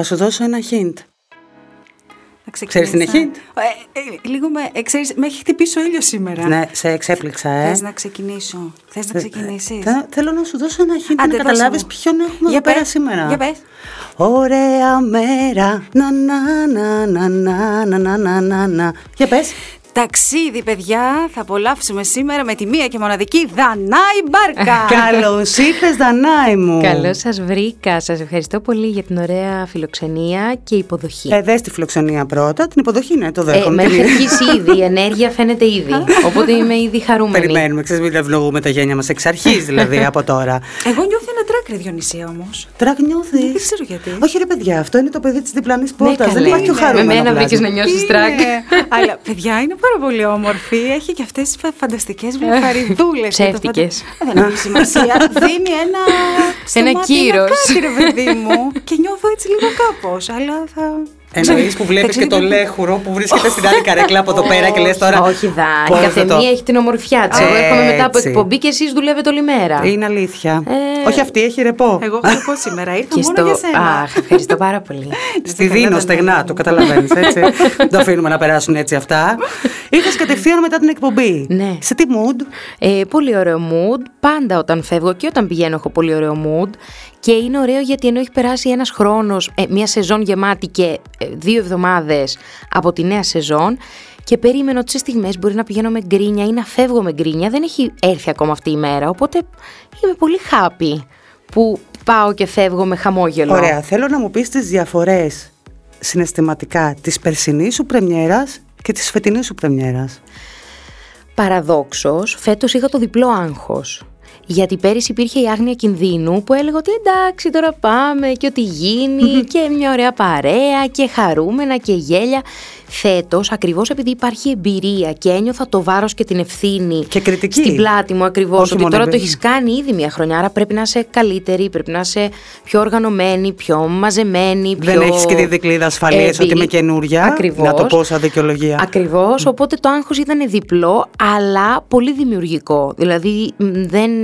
Θα σου δώσω ένα hint. Θα Ξέρεις την ξεκινήσω. έχει; Ε, ε, λίγο με, ε, ξέρεις, με έχει χτυπήσει ο ήλιος σήμερα. Ναι, σε εξέπληξα, ε. Θες να ξεκινήσω. Θες να ξεκινήσεις. Θε- θέλω να σου δώσω ένα hint Άντε, να δώσε καταλάβεις μου. ποιον έχουμε Για εδώ πέρα πες, σήμερα. για πες. Ωραία μέρα. Να, να, να, να, να, να, να, να, να, να. Για πες. Ταξίδι, παιδιά, θα απολαύσουμε σήμερα με τη μία και μοναδική Δανάη Μπάρκα. Καλώς ήρθες, Δανάη μου. Καλώς σας βρήκα. Σας ευχαριστώ πολύ για την ωραία φιλοξενία και υποδοχή. Ε, δες τη φιλοξενία πρώτα, την υποδοχή ναι, το Ε, δέχομαι. με Την- έχει αρχίσει ήδη, η ενέργεια φαίνεται ήδη. Οπότε είμαι ήδη χαρούμενη. Περιμένουμε, ξέρεις, μην ευλογούμε τα γένια μας εξ αρχής δηλαδή από τώρα. Εγώ νιώθω ένα τράκ, ρε Διονυσία όμως. Τρακ νιώθεις. Δεν ξέρω γιατί. Όχι ρε παιδιά, αυτό είναι το παιδί της διπλανής Ναι, πόρτας. Δεν καλέ. υπάρχει πιο Με χαρούμενος μένα βρήκες πλάσμα. να νιώσεις Είναι. τρακ. Αλλά παιδιά είναι πάρα πολύ όμορφη. Έχει και αυτές τις φανταστικές βλεφαριδούλες. Ψεύτικες. Δεν έχει σημασία. Δίνει ένα. στο Ένα μάτι κύρος. κάτι, ρε παιδί μου. Και νιώθω έτσι λίγο κάπως. Αλλά θα. Εννοείς που βλέπεις και το Ταξίδι- λέχουρο που βρίσκεται στην άλλη καρέκλα από εδώ πέρα και λες τώρα. Όχι, δα. Η πώς θα καθεμία το- έχει την ομορφιά της. Εγώ έρχομαι μετά από Έτσι. εκπομπή και εσείς δουλεύετε όλη μέρα. Είναι αλήθεια. Ε, Όχι αυτή έχει ρεπό. Εγώ έχω πω σήμερα. Ήρθα Και μόνο στο. για σένα. Αχ, ευχαριστώ πάρα πολύ. Στη δίνω στεγνά, το καταλαβαίνεις έτσι. Δεν το αφήνουμε να περάσουν έτσι αυτά. Ήρθες κατευθείαν μετά την εκπομπή. Ναι. Σε τι mood; Ε, πολύ ωραίο mood. Πάντα όταν φεύγω και όταν πηγαίνω έχω πολύ ωραίο mood. Και είναι ωραίο γιατί ενώ έχει περάσει ένας χρόνος, ε, μια σεζόν γεμάτη και ε, δύο εβδομάδες από τη νέα σεζόν και περίμενω ότι σε στιγμές μπορεί να πηγαίνω με γκρίνια ή να φεύγω με γκρίνια. Δεν έχει έρθει ακόμα αυτή η μέρα, οπότε είμαι πολύ happy που πάω και φεύγω με χαμόγελο. Ωραία, θέλω να μου πεις τις διαφορές συναισθηματικά της περσινής σου πρεμιέρας και της φετινής σου πρεμιέρας. Παραδόξως, φέτος είχα το διπλό άγχος. Γιατί πέρυσι υπήρχε η άγνοια κινδύνου που έλεγα ότι εντάξει τώρα πάμε και ό,τι γίνει και μια ωραία παρέα και χαρούμενα και γέλια. Φέτος, ακριβώς επειδή υπάρχει εμπειρία και ένιωθα το βάρος και την ευθύνη Και κριτική. στην πλάτη μου ακριβώς Όχι ότι μόνο τώρα το εμπειρία. έχεις κάνει ήδη μια χρονιά, άρα πρέπει να είσαι καλύτερη, πρέπει να είσαι πιο οργανωμένη, πιο μαζεμένη, πιο Δεν έχεις και τη δικλίδα ασφαλείας ότι είμαι εμπειρή. καινούρια. Ακριβώς. Να το πω σαν δικαιολογία. Ακριβώς. Οπότε το άγχος ήταν διπλό, αλλά πολύ δημιουργικό. Δηλαδή, μ,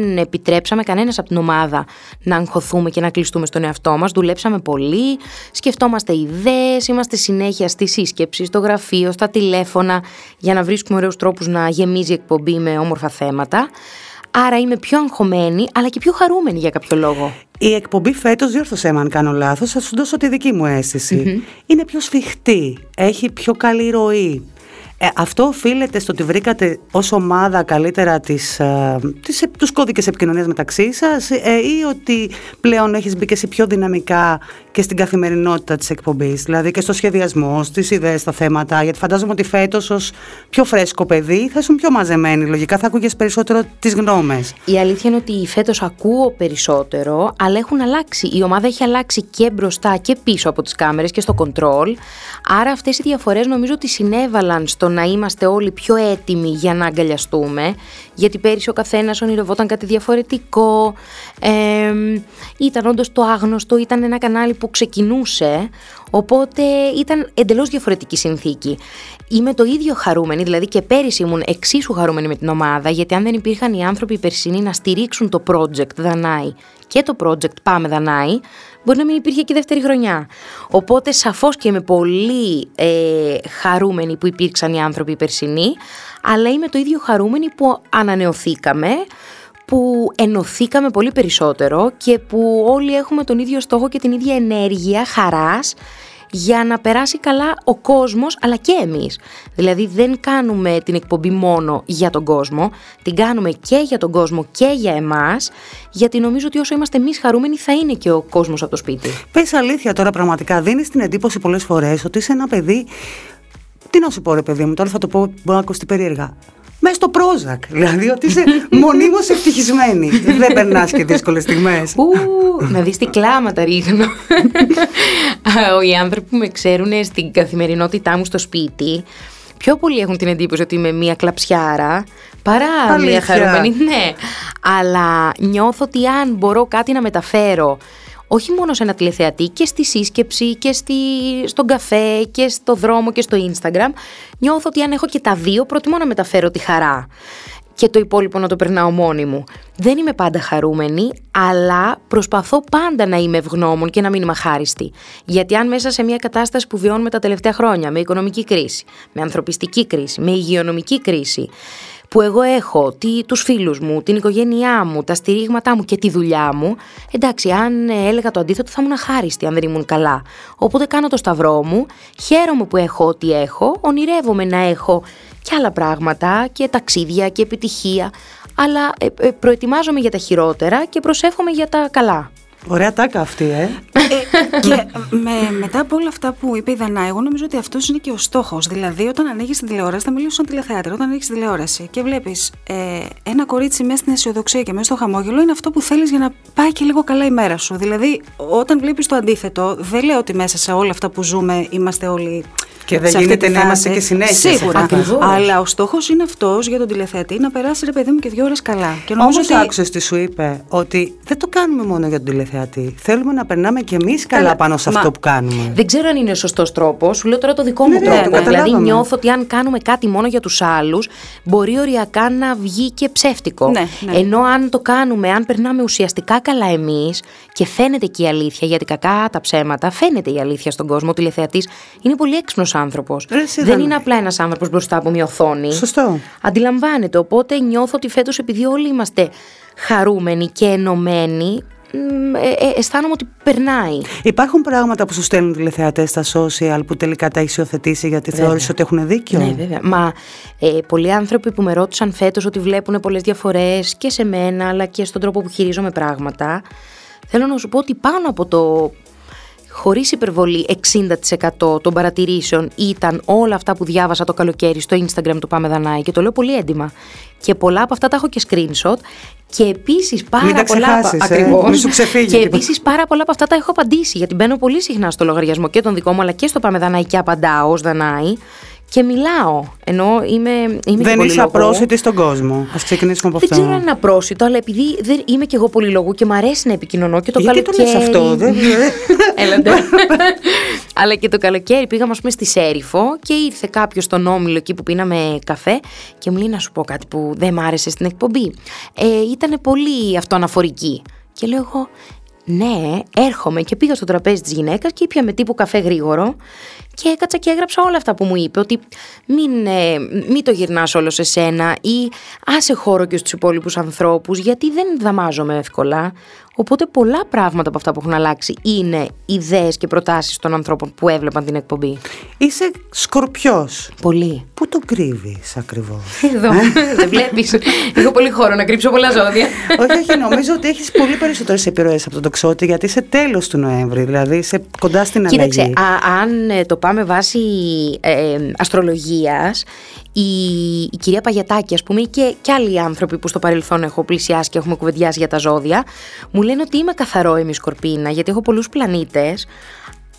δεν επιτρέψαμε κανένας από την ομάδα να αγχωθούμε και να κλειστούμε στον εαυτό μας. Δουλέψαμε πολύ, σκεφτόμαστε ιδέες, είμαστε συνέχεια στη σύσκεψη, στο γραφείο, στα τηλέφωνα, για να βρίσκουμε ωραίους τρόπους να γεμίζει η εκπομπή με όμορφα θέματα. Άρα είμαι πιο αγχωμένη, αλλά και πιο χαρούμενη για κάποιο λόγο. Η εκπομπή φέτος, διόρθωσέ με αν κάνω λάθος, θα σου δώσω τη δική μου αισθηση Είναι πιο σφιχτή, έχει πιο καλή ροή. Ε, αυτό οφείλεται στο ότι βρήκατε ως ομάδα καλύτερα τις, ε, τις, ε, τους κώδικες επικοινωνίας μεταξύ σας ε, ή ότι πλέον έχεις μπει και εσύ πιο δυναμικά και στην καθημερινότητα της εκπομπής, δηλαδή και στο σχεδιασμό, στις ιδέες, στα θέματα, γιατί φαντάζομαι ότι φέτος ως πιο φρέσκο παιδί θα ήσουν πιο μαζεμένη, λογικά θα ακούγες περισσότερο τις γνώμες. Η αλήθεια είναι ότι φέτος ακούω περισσότερο, αλλά έχουν αλλάξει. Η ομάδα έχει αλλάξει και μπροστά και πίσω από τις κάμερες και στο control. Άρα αυτές οι διαφορές νομίζω ότι συνέβαλαν στο να είμαστε όλοι πιο έτοιμοι για να αγκαλιαστούμε. Γιατί πέρυσι ο καθένας ονειρευόταν κάτι διαφορετικό. Ε, ήταν όντως το άγνωστο, ήταν ένα κανάλι που ξεκινούσε. Οπότε ήταν εντελώς διαφορετική συνθήκη. Είμαι το ίδιο χαρούμενη, δηλαδή και πέρυσι ήμουν εξίσου χαρούμενη με την ομάδα, γιατί αν δεν υπήρχαν οι άνθρωποι περσινοί να στηρίξουν το project Δανάη και το project Πάμε Δανάη, μπορεί να μην υπήρχε και η δεύτερη χρονιά. Οπότε σαφώς και είμαι πολύ ε, χαρούμενη που υπήρξαν οι άνθρωποι περσινοί, αλλά είμαι το ίδιο χαρούμενη που ανανεωθήκαμε, που ενωθήκαμε πολύ περισσότερο και που όλοι έχουμε τον ίδιο στόχο και την ίδια ενέργεια χαράς για να περάσει καλά ο κόσμος αλλά και εμείς. Δηλαδή δεν κάνουμε την εκπομπή μόνο για τον κόσμο, την κάνουμε και για τον κόσμο και για εμάς, γιατί νομίζω ότι όσο είμαστε εμείς χαρούμενοι θα είναι και ο κόσμος από το σπίτι. Πες αλήθεια τώρα πραγματικά, δίνεις την εντύπωση πολλές φορές ότι είσαι ένα παιδί, τι να σου πω ρε παιδί μου, τώρα θα το πω, μπορεί να ακουστεί περίεργα, μέσα στο πρόζακ, δηλαδή ότι είσαι μονίμως ευτυχισμένη, δεν περνάς και δύσκολες στιγμές. Ου, να δεις τι κλάματα ρίχνω. Α, Οι άνθρωποι που με ξέρουν στην καθημερινότητά μου στο σπίτι, πιο πολύ έχουν την εντύπωση ότι είμαι μία κλαψιάρα παρά Αλήθεια. μία χαρούμενη. Ναι, αλλά νιώθω ότι αν μπορώ κάτι να μεταφέρω όχι μόνο σε ένα τηλεθεατή και στη σύσκεψη και στη, στον καφέ και στο δρόμο και στο Instagram νιώθω ότι αν έχω και τα δύο προτιμώ να μεταφέρω τη χαρά και το υπόλοιπο να το περνάω μόνη μου. Δεν είμαι πάντα χαρούμενη, αλλά προσπαθώ πάντα να είμαι ευγνώμων και να μην είμαι αχάριστη. Γιατί αν μέσα σε μια κατάσταση που βιώνουμε τα τελευταία χρόνια, με οικονομική κρίση, με ανθρωπιστική κρίση, με υγειονομική κρίση, που εγώ έχω τι, τους φίλους μου, την οικογένειά μου, τα στηρίγματά μου και τη δουλειά μου, εντάξει, αν έλεγα το αντίθετο θα ήμουν αχάριστη αν δεν ήμουν καλά. Οπότε κάνω το σταυρό μου, χαίρομαι που έχω ό,τι έχω, ονειρεύομαι να έχω και άλλα πράγματα και ταξίδια και επιτυχία, αλλά ε, ε, προετοιμάζομαι για τα χειρότερα και προσεύχομαι για τα καλά. Ωραία τάκα αυτή, ε. ε και με, μετά από όλα αυτά που είπε η Δανά, εγώ νομίζω ότι αυτός είναι και ο στόχος. Δηλαδή, όταν ανοίγεις την τηλεόραση, θα μιλήσω σαν τηλεθεάτρια. Όταν ανοίγεις την τηλεόραση και βλέπεις ε, ένα κορίτσι μέσα στην αισιοδοξία και μέσα στο χαμόγελο, είναι αυτό που θέλεις για να πάει και λίγο καλά η μέρα σου. Δηλαδή, όταν βλέπεις το αντίθετο, δεν λέω ότι μέσα σε όλα αυτά που ζούμε είμαστε όλοι και δεν γίνεται να είμαστε και συνέχεια. Σίγουρα. Ακριβώς. Αλλά ο στόχος είναι αυτός για τον τηλεθεατή να περάσει ρε παιδί μου και δύο ώρες καλά. Όμως ότι... άκουσες τι σου είπε ότι δεν το κάνουμε μόνο για τον τηλεθεατή. Θέλουμε να περνάμε κι εμείς καλά πάνω σε αυτό που κάνουμε. Δεν ξέρω αν είναι σωστός τρόπος. Σου λέω τώρα το δικό μου ναι, ναι τρόπο. Ναι, δηλαδή νιώθω ότι αν κάνουμε κάτι μόνο για τους άλλους, μπορεί οριακά να βγει και ψεύτικο. Ναι, ναι. Ενώ αν το κάνουμε, αν περνάμε ουσιαστικά καλά εμείς και φαίνεται και η αλήθεια, γιατί κακά τα ψέματα, φαίνεται η αλήθεια στον κόσμο. Ο τηλεθεατής είναι πολύ έξυπνος άνθρωπος. Δεν είναι απλά ένας άνθρωπος μπροστά από μια οθόνη. Σωστό. Αντιλαμβάνεται. Οπότε νιώθω ότι φέτος, επειδή όλοι είμαστε χαρούμενοι και ενωμένοι, ε, ε, αισθάνομαι ότι περνάει. Υπάρχουν πράγματα που σου στέλνουν τηλεθεατές στα social που τελικά τα έχεις υιοθετήσει γιατί θεώρησες ότι έχουν δίκιο; Ναι, βέβαια. Μα ε, πολλοί άνθρωποι που με ρώτησαν φέτος ότι βλέπουν πολλές διαφορές και σε μένα αλλά και στον τρόπο που χειρίζομαι πράγματα. Θέλω να σου πω ότι πάνω από το χωρίς υπερβολή 60% των παρατηρήσεων ήταν όλα αυτά που διάβασα το καλοκαίρι στο Instagram του Πάμε Δανάη και το λέω πολύ έντιμα. Και πολλά από αυτά τα έχω και screenshot και επίσης πάρα Μην πολλά ακριβώς, σου ξεφύγει. Και επίσης πάρα πολλά από αυτά τα έχω απαντήσει γιατί μπαίνω πολύ συχνά στο λογαριασμό και τον δικό μου αλλά και στο Πάμε Δανάη και απαντάω ως Δανάη και μιλάω. Ενώ είμαι. είμαι δεν είσαι απρόσιτης στον κόσμο. Α ξεκινήσουμε από αυτό. Δεν ξέρω αν είναι απρόσιτο, αλλά επειδή δεν είμαι και εγώ πολύ λόγου και μου αρέσει να επικοινωνώ και το Γιατί καλοκαίρι. Γιατί το αυτό, δεν. Έλατε. αλλά και το καλοκαίρι πήγαμε, ας πούμε, στη Σέριφο και ήρθε κάποιος στον όμιλο εκεί που πίναμε καφέ και μου λέει να σου πω κάτι που δεν μ' άρεσε στην εκπομπή. Ε, ήταν πολύ αυτοαναφορική. Και λέω εγώ, ναι, έρχομαι και πήγα στο τραπέζι της γυναίκας και ήπια με τύπου καφέ γρήγορο και έκατσα και έγραψα όλα αυτά που μου είπε, ότι μην, ε, μην το γυρνάς όλο σε σένα ή άσε χώρο και στους υπόλοιπους ανθρώπους, γιατί δεν δαμάζομαι εύκολα. Οπότε πολλά πράγματα από αυτά που έχουν αλλάξει είναι ιδέες και προτάσεις των ανθρώπων που έβλεπαν την εκπομπή. Είσαι σκορπιός. Πολύ. Πού το κρύβεις ακριβώς; Εδώ. Δεν βλέπεις. Έχω πολύ χώρο να κρύψω πολλά ζώδια. όχι, όχι. Νομίζω ότι έχεις πολύ περισσότερες επιρροές από τον τοξότη γιατί είσαι τέλος του Νοέμβρη. Δηλαδή είσαι κοντά στην αλλαγή. Κοίταξε, αν ε, το πάμε βάσει ε, ε αστρολογίας, η, η κυρία Παγιατάκη, ας πούμε, και, και άλλοι άνθρωποι που στο παρελθόν έχω πλησιάσει και έχουμε κουβεντιάσει για τα ζώδια, μου λένε ότι είμαι καθαρό ημισκορπίνα, γιατί έχω πολλούς πλανήτες,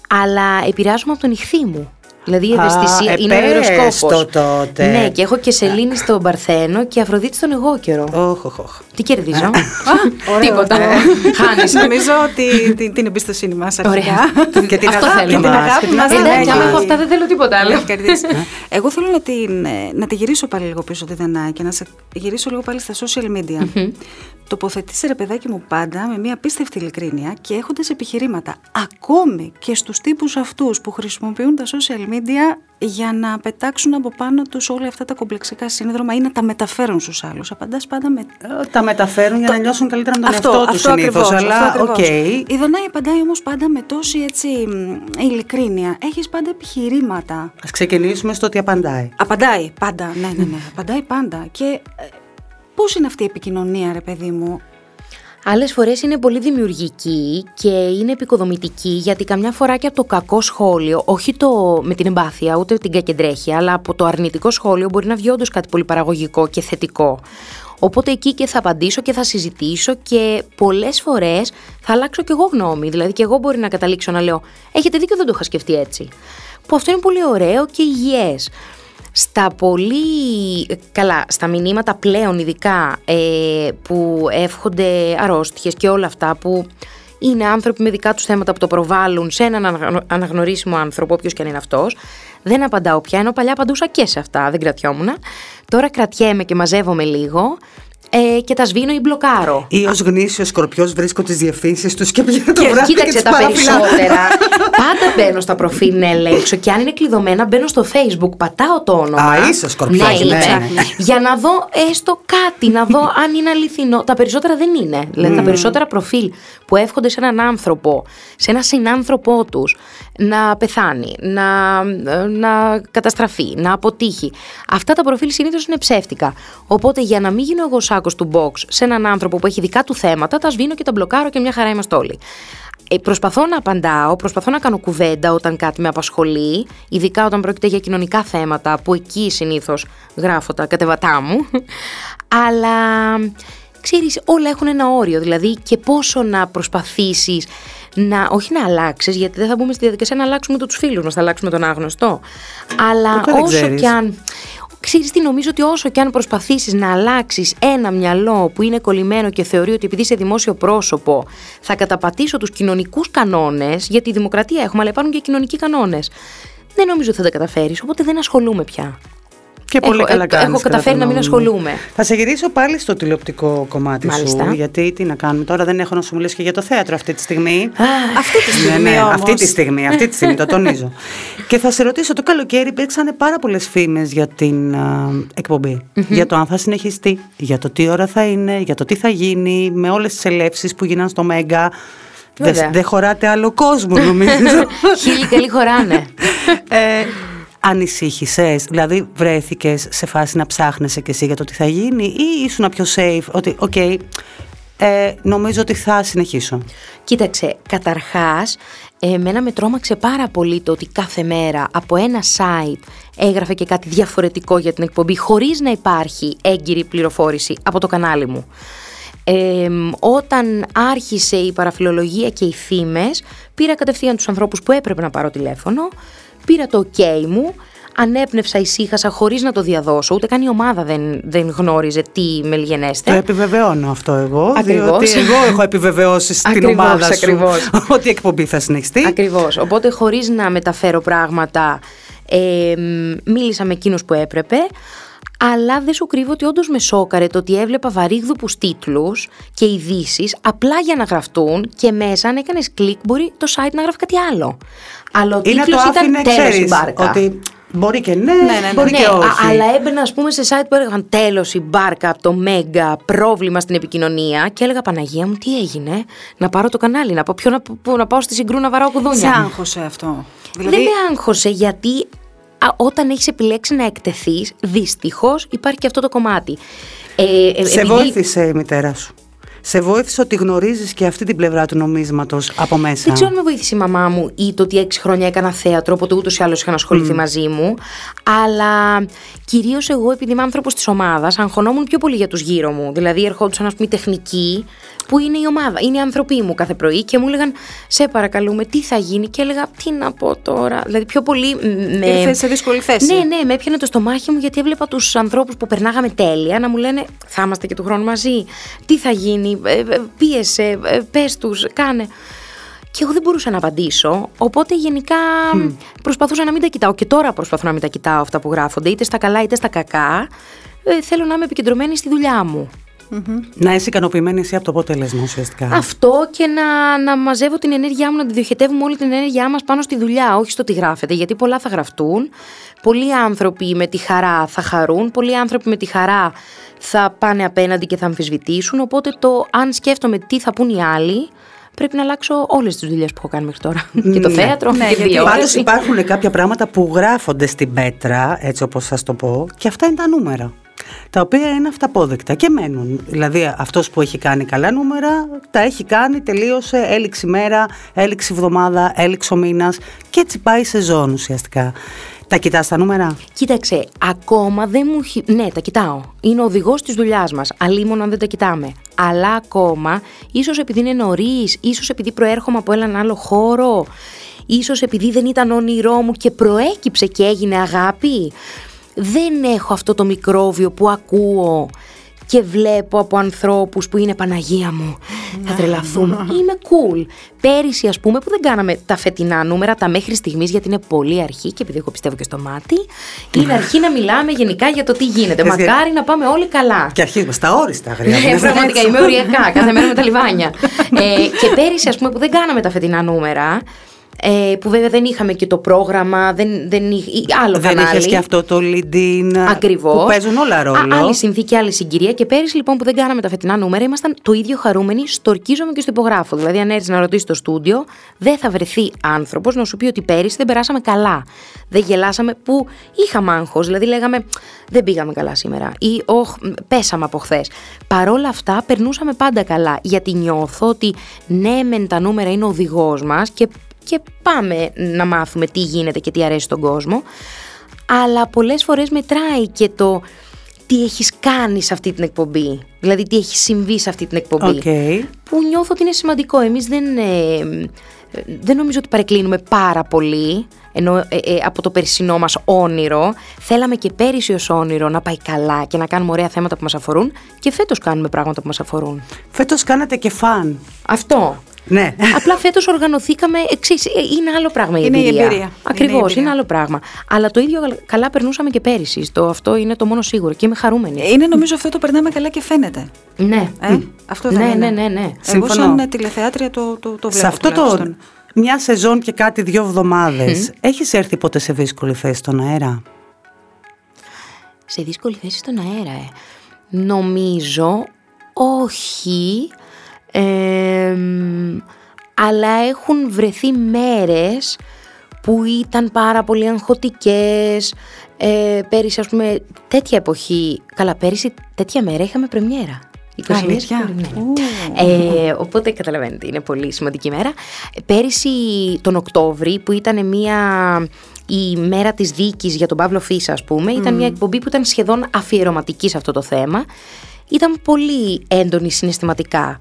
αλλά επηρεάζομαι από τον ηχθή μου. Δηλαδή η ευαισθησία Α, είναι ο ιεροσκόπο. τότε. Ναι, και έχω και σελήνη στον Παρθένο και Αφροδίτη στον εγώ καιρό. Οχ, οχ, οχ. Τι κερδίζω. Τίποτα. Χάνεις. Νομίζω ότι την εμπιστοσύνη μας Ωραία. Και την αγάπη μας. Εντάξει, άμα έχω αυτά δεν θέλω τίποτα άλλο. Εγώ θέλω να τη γυρίσω πάλι λίγο πίσω τη Δανάη και να σε γυρίσω λίγο πάλι στα social media. Τοποθετείσαι ρε παιδάκι μου πάντα με μια απίστευτη ειλικρίνεια και έχοντας επιχειρήματα. Ακόμη και στους τύπους αυτούς που χρησιμοποιούν τα social media για να πετάξουν από πάνω τους όλα αυτά τα κομπλεξικά σύνδρομα ή να τα μεταφέρουν στους άλλους. Απαντάς πάντα με. Ε, τα μεταφέρουν για να νιώσουν καλύτερα με τον εαυτό τους συνήθως. Αλλά OK. Okay. Η Δανάη απαντάει όμως πάντα με τόση έτσι ειλικρίνεια. Έχεις πάντα επιχειρήματα. Α ξεκινήσουμε στο ότι απαντάει. Απαντάει πάντα. Ναι, ναι, ναι. απαντάει πάντα. Και ε, πώς είναι αυτή η επικοινωνία, ρε παιδί μου; Άλλες φορές είναι πολύ δημιουργική και είναι επικοδομητική γιατί καμιά φορά και από το κακό σχόλιο, όχι το με την εμπάθεια ούτε την κακεντρέχεια, αλλά από το αρνητικό σχόλιο μπορεί να βγει όντως κάτι πολύ παραγωγικό και θετικό. Οπότε εκεί και θα απαντήσω και θα συζητήσω και πολλές φορές θα αλλάξω και εγώ γνώμη. Δηλαδή και εγώ μπορεί να καταλήξω να λέω έχετε δίκιο δεν το είχα σκεφτεί έτσι. Που αυτό είναι πολύ ωραίο και υγιές στα πολύ καλά, στα μηνύματα πλέον ειδικά ε, που εύχονται αρρώστιες και όλα αυτά που είναι άνθρωποι με δικά τους θέματα που το προβάλλουν σε έναν αναγνωρίσιμο άνθρωπο, όποιος και αν είναι αυτός, Δεν απαντάω πια, ενώ παλιά απαντούσα και σε αυτά, δεν κρατιόμουν. Τώρα κρατιέμαι και μαζεύομαι λίγο ε, και τα σβήνω ή μπλοκάρω. Ή ως γνήσιο σκορπιός βρίσκω τις διευθύνσεις τους και πηγαίνω το Και βράδυ κοίταξε και τις τα παραφυλάω. περισσότερα. Πάντα μπαίνω στα προφίλ να ελέγξω και αν είναι κλειδωμένα μπαίνω στο facebook, πατάω το όνομα. Α, είσαι σκορπιός, ναι, ναι, είμαι. ναι. Για να δω έστω κάτι, να δω αν είναι αληθινό. Τα περισσότερα δεν είναι. Δηλαδή τα περισσότερα προφίλ που εύχονται σε έναν άνθρωπο, σε έναν συνάνθρωπό τους, να πεθάνει, να, να καταστραφεί, να αποτύχει. Αυτά τα προφίλ συνήθως είναι ψεύτικα. Οπότε για να μην γίνω εγώ σάκος του box σε έναν άνθρωπο που έχει δικά του θέματα, τα σβήνω και τα μπλοκάρω και μια χαρά είμαστε όλοι. Ε, προσπαθώ να απαντάω, προσπαθώ να κάνω κουβέντα όταν κάτι με απασχολεί, ειδικά όταν πρόκειται για κοινωνικά θέματα, που εκεί συνήθως γράφω τα κατεβατά μου. Αλλά ξέρεις, όλα έχουν ένα όριο, δηλαδή και πόσο να προσπαθήσεις να, όχι να αλλάξεις, γιατί δεν θα μπούμε στη διαδικασία να αλλάξουμε τους φίλους μας, θα αλλάξουμε τον άγνωστο. Αλλά Ποτέ δεν όσο ξέρεις. και αν Ξέρεις τι, νομίζω ότι όσο και αν προσπαθήσεις να αλλάξεις ένα μυαλό που είναι κολλημένο και θεωρεί ότι επειδή είσαι δημόσιο πρόσωπο θα καταπατήσω τους κοινωνικούς κανόνες, γιατί η δημοκρατία έχουμε, αλλά υπάρχουν και κοινωνικοί κανόνες. Δεν νομίζω ότι θα τα καταφέρεις, οπότε δεν ασχολούμαι πια. Και πολύ Έχω- καλά έχω- κάνεις, έχω κατά καταφέρει τη να μην γνώμη μου. ασχολούμαι. Θα σε γυρίσω πάλι στο τηλεοπτικό κομμάτι Μάλιστα. σου, γιατί τι να κάνουμε τώρα, δεν έχω να σου μιλήσω και για το θέατρο αυτή τη στιγμή. Αυτή τη στιγμή ναι, ναι, όμως. αυτή τη στιγμή, αυτή τη στιγμή, το τονίζω. και θα σε ρωτήσω, το καλοκαίρι υπήρξαν πάρα πολλές φήμες για την α, εκπομπη Για το αν θα συνεχιστεί, για το τι ώρα θα είναι, για το τι θα γίνει, με όλες τις ελεύσεις που γίναν στο Mega. Δεν Βέβαια. δεν χωράτε άλλο κόσμο, νομίζω. Χίλιοι καλοί χωράνε. ε, Ανησύχησες, δηλαδή βρέθηκες σε φάση να ψάχνεσαι και εσύ για το τι θα γίνει, ή ήσουν πιο safe, ότι, οκ, ε, νομίζω ότι θα συνεχίσω. Κοίταξε, καταρχάς, εμένα με τρόμαξε πάρα πολύ το ότι κάθε μέρα από ένα site έγραφε και κάτι διαφορετικό για την εκπομπή χωρίς να υπάρχει έγκυρη πληροφόρηση από το κανάλι μου. Ε, όταν άρχισε η παραφιλολογία και οι φήμες, πήρα κατευθείαν τους ανθρώπους που έπρεπε να πάρω τηλέφωνο, πήρα το ok μου, ανέπνευσα, ησύχασα χωρίς να το διαδώσω, ούτε καν η ομάδα δεν, δεν γνώριζε τι με λιγενέστε. Το επιβεβαιώνω αυτό εγώ, Ακριβώς. διότι εγώ έχω επιβεβαιώσει στην Ακριβώς, ομάδα σου ακριβώς. ότι η εκπομπή θα συνεχιστεί. Ακριβώς. Οπότε χωρίς να μεταφέρω πράγματα, ε, μ, μίλησα με εκείνους που έπρεπε, αλλά δεν σου κρύβω ότι όντως με σόκαρε το ότι έβλεπα βαρύγδουπους τίτλους και ειδήσεις απλά για να γραφτούν και μέσα αν έκανες κλικ μπορεί το site να γράφει κάτι άλλο. Αλλά ο Ή να το τίτλος άφηνε, ήταν τέλος η ξέρεις, μπάρκα. ότι μπορεί και ναι, ναι, ναι. μπορεί Ναι, και α- όχι. αλλά έμπαινα ας πούμε σε site που έλεγαν τέλος η μπάρκα από το Μέγκα, πρόβλημα στην επικοινωνία και έλεγα Παναγία μου τι έγινε, να πάρω το κανάλι, να πάω, ποιο να, που, να πάω στη συγκρού να βαράω κουδούνια. Σε άγχωσε αυτό. Δηλαδή, Δεν με άγχωσε γιατί α, όταν έχεις επιλέξει να εκτεθείς, δυστυχώς υπάρχει και αυτό το κομμάτι. Ε, ε, Σε επειδή- βοήθησε η μητέρα σου. Σε βοήθησε ότι γνωρίζεις και αυτή την πλευρά του νομίσματος από μέσα. Δεν ξέρω αν με βοήθησε η μαμά μου ή το ότι έξι χρόνια έκανα θέατρο, οπότε ούτως ή άλλως είχαν ασχοληθεί μαζί μου. Αλλά κυρίως εγώ, επειδή είμαι άνθρωπος της ομάδας, αγχωνόμουν πιο πολύ για τους γύρω μου. Δηλαδή, ερχόντουσαν, ας πούμε, οι τεχνικοί, που είναι η ομάδα, είναι οι άνθρωποι μου κάθε πρωί και μου έλεγαν Σε παρακαλούμε, τι θα γίνει. Και έλεγα, Τι να πω τώρα. Δηλαδή, πιο πολύ. μ, Με... Ήρθες σε δύσκολη θέση. Ναι, ναι, με έπιανε το στομάχι μου γιατί έβλεπα τους ανθρώπους που περνάγαμε τέλεια να μου λένε Θα είμαστε και του χρόνου μαζί. Τι θα γίνει, ε, ε, πίεσε, ε, πες τους, κάνε. Και εγώ δεν μπορούσα να απαντήσω. Οπότε γενικά προσπαθούσα να μην τα κοιτάω. Και τώρα προσπαθώ να μην τα κοιτάω αυτά που γράφονται, είτε στα καλά είτε στα κακά. Ε, θέλω να είμαι επικεντρωμένη στη δουλειά μου. Να είσαι ικανοποιημένη εσύ από το αποτέλεσμα ουσιαστικά. Αυτό και να, να μαζεύω την ενέργειά μου, να τη διοχετεύουμε όλη την ενέργειά μας πάνω στη δουλειά, όχι στο τι γράφεται. Γιατί πολλά θα γραφτούν, πολλοί άνθρωποι με τη χαρά θα χαρούν, πολλοί άνθρωποι με τη χαρά θα πάνε απέναντι και θα αμφισβητήσουν. Οπότε το αν σκέφτομαι τι θα πούν οι άλλοι, πρέπει να αλλάξω όλες τις δουλειές που έχω κάνει μέχρι τώρα. και το Ναι. θέατρο Ναι, και τη γιατί Πάντως τηλεόραση. υπάρχουν κάποια πράγματα που γράφονται στην πέτρα, έτσι όπως σας το πω, και αυτά είναι τα νούμερα. Τα οποία είναι αυταπόδεκτα και μένουν. Δηλαδή αυτός που έχει κάνει καλά νούμερα, τα έχει κάνει, τελείωσε, έληξε η μέρα, έληξε η εβδομάδα, έληξε ο μήνας και έτσι πάει η σεζόν ουσιαστικά. Τα κοιτάς τα νούμερα; Κοίταξε, ακόμα δεν μου έχει. Ναι, τα κοιτάω. Είναι ο οδηγός της δουλειάς μας. Αλλήμον αν δεν τα κοιτάμε. Αλλά ακόμα, ίσως επειδή είναι νωρίς, ίσως επειδή προέρχομαι από έναν άλλο χώρο, ίσως επειδή δεν ήταν όνειρό μου και προέκυψε και έγινε αγάπη. Δεν έχω αυτό το μικρόβιο που ακούω και βλέπω από ανθρώπους που είναι Παναγία μου. θα τρελαθούμε. Είμαι cool. Πέρυσι, ας πούμε, που δεν κάναμε τα φετινά νούμερα, τα μέχρι στιγμής, γιατί είναι πολύ αρχή και επειδή εγώ πιστεύω και στο μάτι, είναι αρχή να μιλάμε γενικά για το τι γίνεται. Μακάρι να πάμε όλοι καλά. Και αρχίζουμε στα όριστα, γρήγορα. Ναι, πραγματικά είμαι οριακά, κάθε μέρα με τα λιβάνια. ε, και πέρυσι, ας πούμε, που δεν κάναμε τα φετινά νούμερα, ε, που βέβαια δεν είχαμε και το πρόγραμμα, δεν, δεν είχε, άλλο δεν κανάλι. είχε και αυτό το LinkedIn. Ακριβώς. Που παίζουν όλα ρόλο. Α, άλλη συνθήκη, άλλη συγκυρία. Και πέρυσι λοιπόν που δεν κάναμε τα φετινά νούμερα, ήμασταν το ίδιο χαρούμενοι στο ορκίζομαι και στο υπογράφο. Δηλαδή, αν έρθεις να ρωτήσεις το στούντιο, δεν θα βρεθεί άνθρωπος να σου πει ότι πέρυσι δεν περάσαμε καλά. Δεν γελάσαμε που είχαμε άγχος. Δηλαδή, λέγαμε δεν πήγαμε καλά σήμερα ή όχ, πέσαμε από χθες. Παρόλα αυτά, περνούσαμε πάντα καλά. Γιατί νιώθω ότι ναι, μεν τα νούμερα είναι ο οδηγός μας και και πάμε να μάθουμε τι γίνεται και τι αρέσει στον κόσμο. Αλλά πολλές φορές μετράει και το τι έχεις κάνει σε αυτή την εκπομπή. Δηλαδή τι έχει συμβεί σε αυτή την εκπομπή. Okay. Που νιώθω ότι είναι σημαντικό. Εμείς δεν, ε, δεν νομίζω ότι παρεκκλίνουμε πάρα πολύ ενώ ε, ε, από το περσινό μας όνειρο. Θέλαμε και πέρυσι ως όνειρο να πάει καλά και να κάνουμε ωραία θέματα που μας αφορούν και φέτος κάνουμε πράγματα που μας αφορούν. Φέτος κάνατε και φαν. Αυτό. Ναι. Απλά φέτος οργανωθήκαμε εξής. Είναι άλλο πράγμα η είναι εμπειρία. Η εμπειρία. Ακριβώς, είναι, είναι, άλλο πράγμα. Αλλά το ίδιο καλά περνούσαμε και πέρυσι. Το, αυτό είναι το μόνο σίγουρο και είμαι χαρούμενη. Είναι νομίζω αυτό το περνάμε καλά και φαίνεται. Ναι. Ε, αυτό δεν ναι, είναι. ναι, ναι, ναι. Εγώ σαν τηλεθεάτρια το, το, το βλέπω. Σε αυτό το μια σεζόν και κάτι δύο εβδομάδες, mm. έχεις έρθει ποτέ σε δύσκολη θέση στον αέρα; Σε δύσκολη θέση στον αέρα, ε. Νομίζω όχι αλλά έχουν βρεθεί μέρες που ήταν πάρα πολύ αγχωτικές. Ε, πέρυσι, ας πούμε, τέτοια εποχή. Καλά, πέρυσι τέτοια μέρα είχαμε πρεμιέρα. Αλήθεια; Ναι. Ε, οπότε καταλαβαίνετε, είναι πολύ σημαντική μέρα. Πέρυσι τον Οκτώβρη που ήταν μια η μέρα της δίκης για τον Παύλο Φίσα ας πούμε, ήταν μια εκπομπή που ήταν σχεδόν αφιερωματική σε αυτό το θέμα. Ήταν πολύ έντονη συναισθηματικά.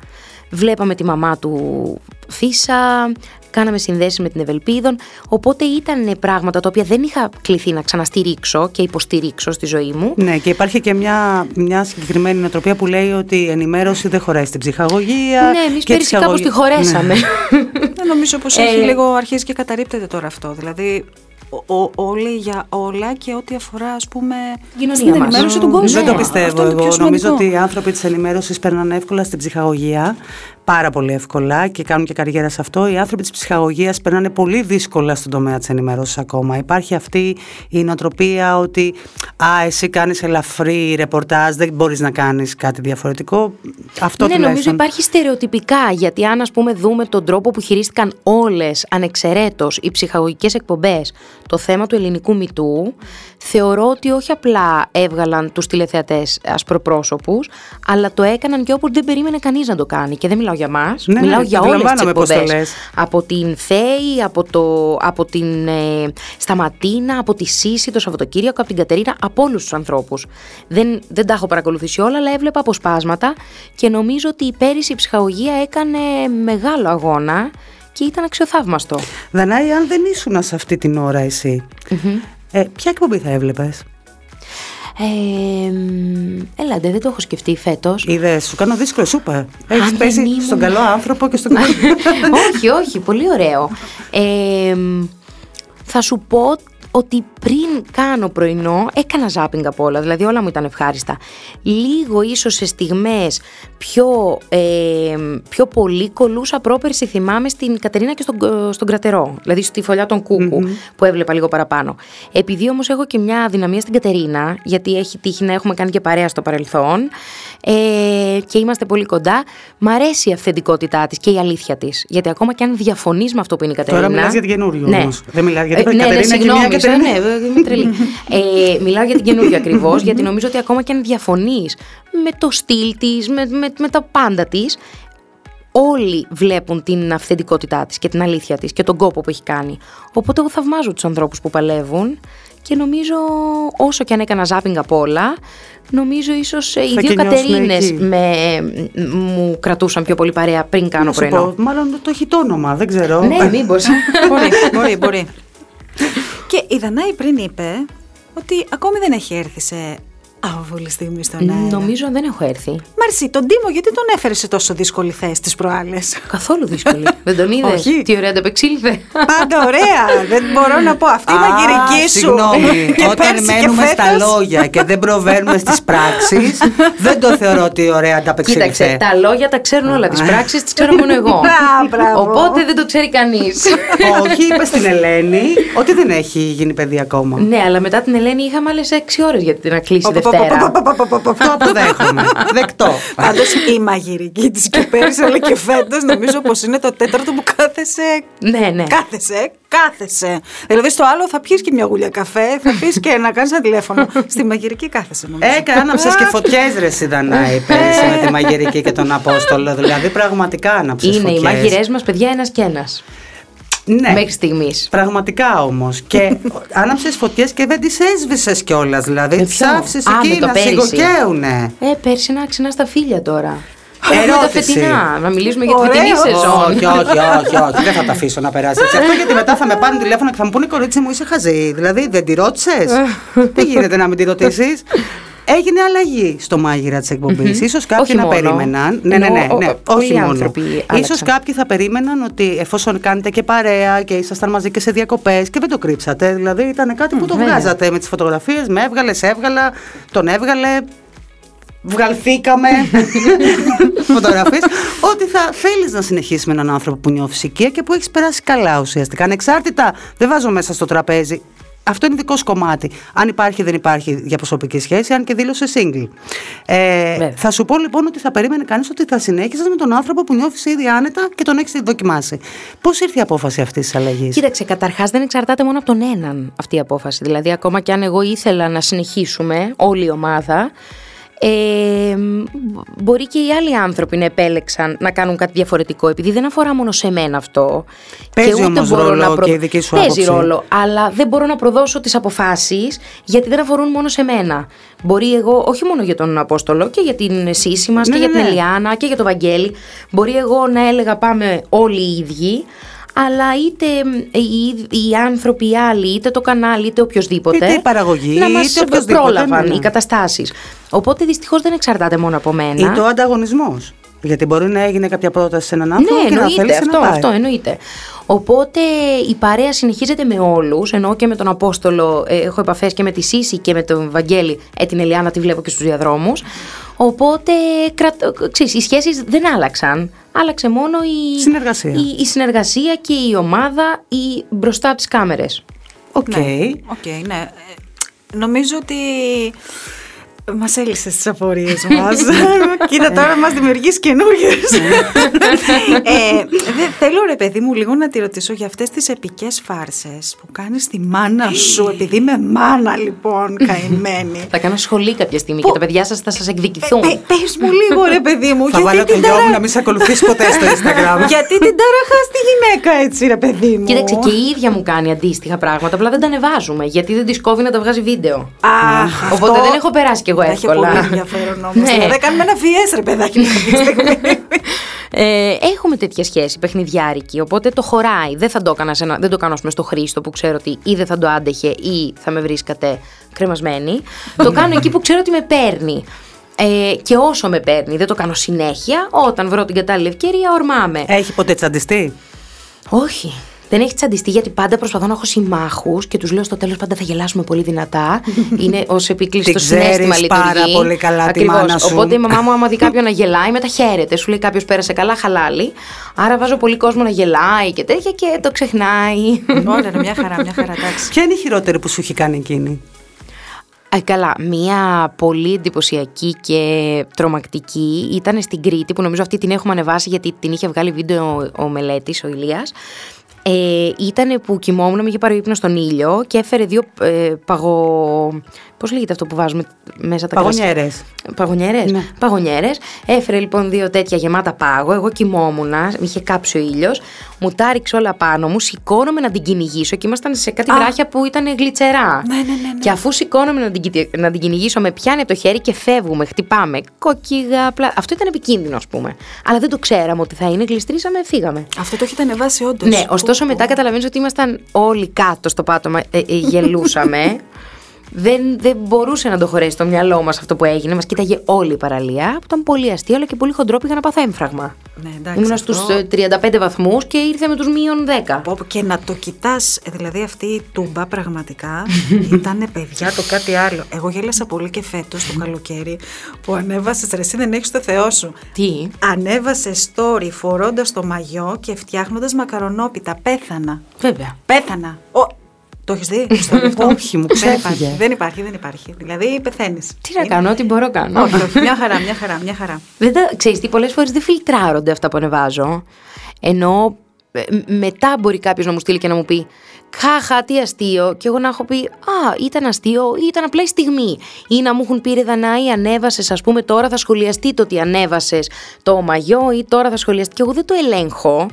Βλέπαμε τη μαμά του Φίσα, κάναμε συνδέσεις με την Ευελπίδων, οπότε ήταν πράγματα τα οποία δεν είχα κληθεί να ξαναστηρίξω και υποστηρίξω στη ζωή μου. Ναι, και υπάρχει και μια, μια συγκεκριμένη νοοτροπία που λέει ότι η ενημέρωση δεν χωράει στην ψυχαγωγία. Ναι, εμείς πέρυσι κάπως τη χωρέσαμε. Ναι. νομίζω πως έχει ε, λίγο αρχίσει και καταρρύπτεται τώρα αυτό. Δηλαδή ο, όλοι για όλα και ό,τι αφορά ας πούμε στην ενημέρωση του κόσμου. Δεν το πιστεύω εγώ. Νομίζω ότι οι άνθρωποι της ενημέρωσης περνάνε εύκολα στην ψυχαγωγία πάρα πολύ εύκολα και κάνουν και καριέρα σε αυτό. Οι άνθρωποι της ψυχαγωγίας περνάνε πολύ δύσκολα στον τομέα της ενημέρωσης ακόμα. Υπάρχει αυτή η νοοτροπία ότι Α, εσύ κάνεις ελαφρύ ρεπορτάζ, δεν μπορείς να κάνεις κάτι διαφορετικό. Αυτό ναι, νομίζω υπάρχει στερεοτυπικά. Γιατί αν, ας πούμε, δούμε τον τρόπο που χειρίστηκαν όλες ανεξαιρέτως οι ψυχαγωγικές εκπομπές το θέμα του ελληνικού μυτού, θεωρώ ότι όχι απλά έβγαλαν τους τηλεθεατές ασπροπρόσωπου, αλλά το έκαναν και όπου δεν περίμενε κανείς να το κάνει. Και δεν μιλάω για εμά. Ναι, μιλάω ναι, για όλες τις εκπομπές. Από την Θέη, από, το, από την ε, Σταματίνα, από τη Σύση το Σαββατοκύριακο, από την Κατερίνα, από όλους τους ανθρώπους. Δεν, δεν τα έχω παρακολουθήσει όλα, αλλά έβλεπα αποσπάσματα και νομίζω ότι πέρυσι η ψυχαγωγία έκανε μεγάλο αγώνα και ήταν αξιοθαύμαστο. Δανάη, αν δεν ήσουν σε αυτή την ώρα εσύ, ε, ποια εκπομπή θα έβλεπες; Ε, έλατε, δεν το έχω σκεφτεί φέτος. Είδε, σου κάνω δύσκολο, σου είπα. Έχει πέσει στον καλό άνθρωπο και στον καλό. όχι, όχι, πολύ ωραίο. Ε, θα σου πω ότι πριν κάνω πρωινό έκανα ζάπινγκ από όλα, δηλαδή όλα μου ήταν ευχάριστα. Λίγο ίσως σε στιγμές πιο, ε, πιο πολύ κολούσα πρόπερση θυμάμαι στην Κατερίνα και στον, στον Κρατερό, δηλαδή στη φωλιά των κουκου που έβλεπα λίγο παραπάνω. Επειδή όμως έχω και μια δυναμία στην Κατερίνα, γιατί έχει τύχει να έχουμε κάνει και παρέα στο παρελθόν ε, και είμαστε πολύ κοντά, μ' αρέσει η αυθεντικότητά της και η αλήθεια της. Γιατί ακόμα και αν διαφωνείς με αυτό που είναι η Κατερίνα... Τώρα μιλάς για την καινούριο ναι. όμως. Δεν μιλάς για την ε, ναι, Κατερίνα ναι, και μια ναι, είμαι τρελή. ε, μιλάω για την καινούργια ακριβώς, γιατί νομίζω ότι ακόμα και αν διαφωνείς με το στυλ της, με, με, με τα πάντα της, όλοι βλέπουν την αυθεντικότητά της και την αλήθεια της και τον κόπο που έχει κάνει. Οπότε εγώ θαυμάζω τους ανθρώπους που παλεύουν και νομίζω όσο και αν έκανα ζάπινγκ απ' όλα, νομίζω ίσως οι δύο Κατερίνες με, μου κρατούσαν πιο πολύ παρέα πριν κάνω πρωινό. μάλλον το έχει το όνομα, δεν ξέρω. Ναι, μήπως. μπορεί, μπορεί, μπορεί. Και η Δανάη πριν είπε ότι ακόμη δεν έχει έρθει σε άβολη στιγμή στον αέρα. Νομίζω δεν έχω έρθει. Μαρσί, τον Τίμο, γιατί τον έφερε σε τόσο δύσκολη θέση τις προάλλες. Καθόλου δύσκολη. δεν τον είδες; Όχι. Τι ωραία ανταπεξήλθε. Πάντα ωραία. δεν μπορώ να πω. Αυτή η μαγειρική σου. Συγγνώμη, Και όταν πέρσι και μένουμε στα φέτος. λόγια και δεν προβαίνουμε στις πράξεις, δεν το θεωρώ ότι ωραία ανταπεξήλθε. Κοίταξε, τα λόγια τα ξέρουν όλα. Τις πράξεις τις ξέρω μόνο εγώ. Α, μπράβο. Οπότε δεν το ξέρει κανείς. Όχι, είπες στην Ελένη ότι δεν έχει γίνει παιδί ακόμα. ναι, αλλά μετά την Ελένη είχαμε άλλες 6 ώρες γιατί να κλείσει Πο, πο, πο, Δευτέρα. πο, πο, πο, πο, πο, πο. Το αποδέχομαι. Δεκτό. Πάντως η μαγειρική της και πέρσι αλλά και φέτος νομίζω πως είναι το τέταρτο που κάθεσαι. Ναι, ναι. Κάθεσαι, κάθεσαι. Δηλαδή στο άλλο θα πιεις και μια γουλιά καφέ, θα πει και να κάνεις ένα τηλέφωνο. Στη μαγειρική κάθεσαι νομίζω. Έκανα άναψε και φωτιές ρε Σιδανάη πέρυσι με τη μαγειρική και τον Απόστολο. Δηλαδή πραγματικά άναψε Είναι φωτιές. οι μαγειρές μας, παιδιά, ένας και ένας. Ναι. Μέχρι στιγμής. Πραγματικά όμως. Και άναψες φωτιές και δεν τις έσβησες κιόλας. Δηλαδή Με τι ποιο; άφησε Α, με εκεί το να πέρυσι. σιγοκαίουνε. Ε, πέρσι να ξυνά στα φίλια τώρα. Έχουμε τα Ερώτηση. φετινά. Να μιλήσουμε για τη Ωραίο. φετινή σεζόν. Όχι, όχι, όχι, όχι. Δεν θα τα αφήσω να περάσει έτσι. Αυτό γιατί μετά θα με πάρουν τηλέφωνο και θα μου πούνε κορίτσι μου είσαι χαζή. Δηλαδή δεν τη ρώτησες; Δεν γίνεται να μην τη ρωτήσεις; Έγινε αλλαγή στο μάγειρα της εκπομπη σω κάποιοι Όχι να μόνο. περίμεναν. Ναι, ναι, ναι. Εννοώ, ναι. ο- πολλοί όχι μόνο. άνθρωποι σω άλλαξαν. κάποιοι θα περίμεναν ότι εφόσον κάνετε και παρέα και ήσασταν μαζί και σε διακοπές και δεν το κρύψατε. Δηλαδή ήταν κάτι που το βέβαια. βγάζατε με τις φωτογραφίες. Με έβγαλες, σε έβγαλα, τον έβγαλε. Βγαλθήκαμε φωτογραφίες. ότι θα θέλεις να συνεχίσει με έναν άνθρωπο που νιώθεις οικία και που έχεις περάσει καλά ουσιαστικά. Ανεξάρτητα, δεν βάζω μέσα στο τραπέζι. Αυτό είναι δικό σου κομμάτι. Αν υπάρχει ή δεν υπάρχει για προσωπική σχέση, αν και δήλωσε single. Ε, Βέβαια. θα σου πω λοιπόν ότι θα περίμενε κανείς ότι θα συνέχιζες με τον άνθρωπο που νιώθεις ήδη άνετα και τον έχεις δοκιμάσει. Πώς ήρθε η απόφαση αυτή της αλλαγής; Κοίταξε, καταρχάς δεν εξαρτάται μόνο από τον έναν αυτή η απόφαση. Δηλαδή, ακόμα και αν εγώ ήθελα να συνεχίσουμε όλη η ομάδα, ε, μπορεί και οι άλλοι άνθρωποι να επέλεξαν να κάνουν κάτι διαφορετικό, επειδή δεν αφορά μόνο σε μένα αυτό. Παίζει και ούτε όμως μπορώ ρόλο να και η δική σου Παίζει άποψη. ρόλο, αλλά δεν μπορώ να προδώσω τις αποφάσεις γιατί δεν αφορούν μόνο σε μένα. Μπορεί εγώ, όχι μόνο για τον Απόστολο, και για την Σύση μας Ναι, και ναι, για την ναι. Ελιάνα και για τον Βαγγέλη. Μπορεί εγώ να έλεγα πάμε όλοι οι ίδιοι, αλλά είτε οι, οι άνθρωποι οι άλλοι, είτε το κανάλι, είτε οποιοδήποτε. Είτε η παραγωγή, να μας είτε οποιοσδήποτε, πρόλαβαν ναι, ναι. οι καταστάσεις. Οπότε δυστυχώς δεν εξαρτάται μόνο από μένα. Ή το ανταγωνισμός. Γιατί μπορεί να έγινε κάποια πρόταση σε έναν άνθρωπο Ναι, και να εννοείται θέλει αυτό, να πάει. αυτό εννοείται. Οπότε η παρέα συνεχίζεται με όλους, ενώ και με τον Απόστολο ε, έχω επαφές και με τη Σύση και με τον Βαγγέλη, ε, την Ελιάνα τη βλέπω και στους διαδρόμους. Οπότε κρατ, ξέρεις, οι σχέσεις δεν άλλαξαν. Άλλαξε μόνο η Συνεργασία. η, η συνεργασία και η ομάδα η, μπροστά από τις κάμερες. Οκ. Ναι, οκ, ναι. Ε, Νομίζω ότι μας έλυσες τις απορίες μας. Κοίτα, τώρα μας δημιουργείς καινούριες. ε, δε- θέλω, ρε παιδί μου, λίγο να τη ρωτήσω για αυτές τις επικές φάρσες που κάνεις τη μάνα σου, επειδή είμαι μάνα, λοιπόν, καημένη. Θα κάνω σχολή κάποια στιγμή Πού- και τα παιδιά σας θα σας εκδικηθούν. Πε πες μου λίγο, ρε παιδί μου, Θα γιατί βάλω το την, γιο μου ταρα... να μην σε ακολουθήσει ποτέ στο Instagram. γιατί την ταραχάς στη γυναίκα, έτσι, ρε παιδί μου. Κοίταξε, και η ίδια μου κάνει αντίστοιχα πράγματα, απλά δεν τα ανεβάζουμε γιατί δεν της κόβει να τα βγάζει βίντεο. Αχ, Οπότε αυτό δεν έχω περάσει κι εγώ θα έχει εύκολα. πολύ ενδιαφέρον όμως. Ναι. Δηλαδή, κάνουμε ένα VS, ρε παιδάκι μου, κάποια στιγμή. Ε, έχουμε τέτοια σχέση παιχνιδιάρικη, οπότε το χωράει. Δεν θα το έκανα σε ένα, δεν το κάνω ας πούμε, στο Χρήστο που ξέρω ότι ή δεν θα το άντεχε ή θα με βρίσκατε κρεμασμένη. το κάνω εκεί που ξέρω ότι με παίρνει. Ε, και όσο με παίρνει, δεν το κάνω συνέχεια. Όταν βρω την κατάλληλη ευκαιρία, ορμάμε. Έχει ποτέ τσαντιστεί; Όχι. Δεν έχει τσαντιστεί γιατί πάντα προσπαθώ να έχω συμμάχους και τους λέω στο τέλος πάντα θα γελάσουμε πολύ δυνατά. Είναι ως επίκληση Την στο συνέστημα ξέρεις λειτουργεί. πάρα πολύ καλά τη Ακριβώς. μάνα σου. Οπότε η μαμά μου, άμα δει κάποιον να γελάει, μετά χαίρεται. Σου λέει κάποιος πέρασε καλά, χαλάλι. Άρα βάζω πολύ κόσμο να γελάει και τέτοια και το ξεχνάει. Όλα, ρε, μια χαρά, μια χαρά, εντάξει. Ποια είναι η χειρότερη που σου έχει κάνει εκείνη; Ε, καλά, μία πολύ εντυπωσιακή και τρομακτική ήταν στην Κρήτη που νομίζω αυτή την έχουμε ανεβάσει γιατί την είχε βγάλει βίντεο ο, ο Μελέτης, ο Ηλίας. Ε, ήταν που κοιμόμουν, με είχε πάρει ύπνο στον ήλιο και έφερε δύο ε, παγο... Πώς λέγεται αυτό που βάζουμε μέσα τα κρασιά; Παγωνιέρες. Παγωνιέρες. Ναι. Παγωνιέρες. Έφερε λοιπόν δύο τέτοια γεμάτα πάγο. Εγώ κοιμόμουν, με είχε κάψει ο ήλιος. Μου τα ρίξε όλα πάνω μου. Σηκώνομαι να την κυνηγήσω και ήμασταν σε κάτι βράχια που ήταν γλιτσερά. Ναι, ναι, ναι, ναι. Και αφού σηκώνομαι να την, κοι- να την κυνηγήσω, με πιάνει από το χέρι και φεύγουμε, χτυπάμε. Κόκκιγα, πλα... Αυτό ήταν επικίνδυνο, ας πούμε. Αλλά δεν το ξέραμε ότι θα είναι. Γλιστρήσαμε, φύγαμε. Αυτό το έχετε ανεβάσει όντως. Ναι, ωστόσο μετά καταλαβαίνεις ότι ήμασταν όλοι κάτω στο πάτωμα, ε, ε, γελούσαμε. Δεν, δεν μπορούσε να το χωρέσει το μυαλό μας αυτό που έγινε. Μας κοίταγε όλη η παραλία, που ήταν πολύ αστείο, αλλά και πολύ χοντρό πήγα να πάθω έμφραγμα. Ναι, εντάξει, Ήμουνα αυτό- στους 35 βαθμούς και ήρθε με τους μείον 10. Πω, πω, Και να το κοιτάς, δηλαδή αυτή η τούμπα πραγματικά ήταν παιδιά το κάτι άλλο. Εγώ γέλασα πολύ και φέτος το καλοκαίρι που ανέβασες ρε, εσύ δεν έχεις το Θεό σου. Τι; Ανέβασες story φορώντας το μαγιό και φτιάχνοντας μακαρονόπιτα. Πέθανα. Βέβαια. Πέθανα. Ο... Το έχεις δει, στο αυτό; Όχι, μου δεν ξέφυγε. υπάρχει, δεν υπάρχει, δεν υπάρχει. Δηλαδή πεθαίνεις. Τι να κάνω, ό,τι μπορώ κάνω. Όχι, όχι, μια χαρά, μια χαρά, μια χαρά. Δεν τα, ξέρεις τι, πολλές φορές δεν φιλτράρονται αυτά που ανεβάζω. Ενώ ε, μετά μπορεί κάποιος να μου στείλει και να μου πει Χάχα, τι αστείο. Και εγώ να έχω πει Α, ήταν αστείο ή ήταν απλά η στιγμή. Ή να μου έχουν πει ρε Δανάη, ανέβασες, ας πούμε, τώρα θα σχολιαστεί το ότι ανέβασες το μαγιό ή τώρα θα σχολιαστεί. Και εγώ δεν το ελέγχω.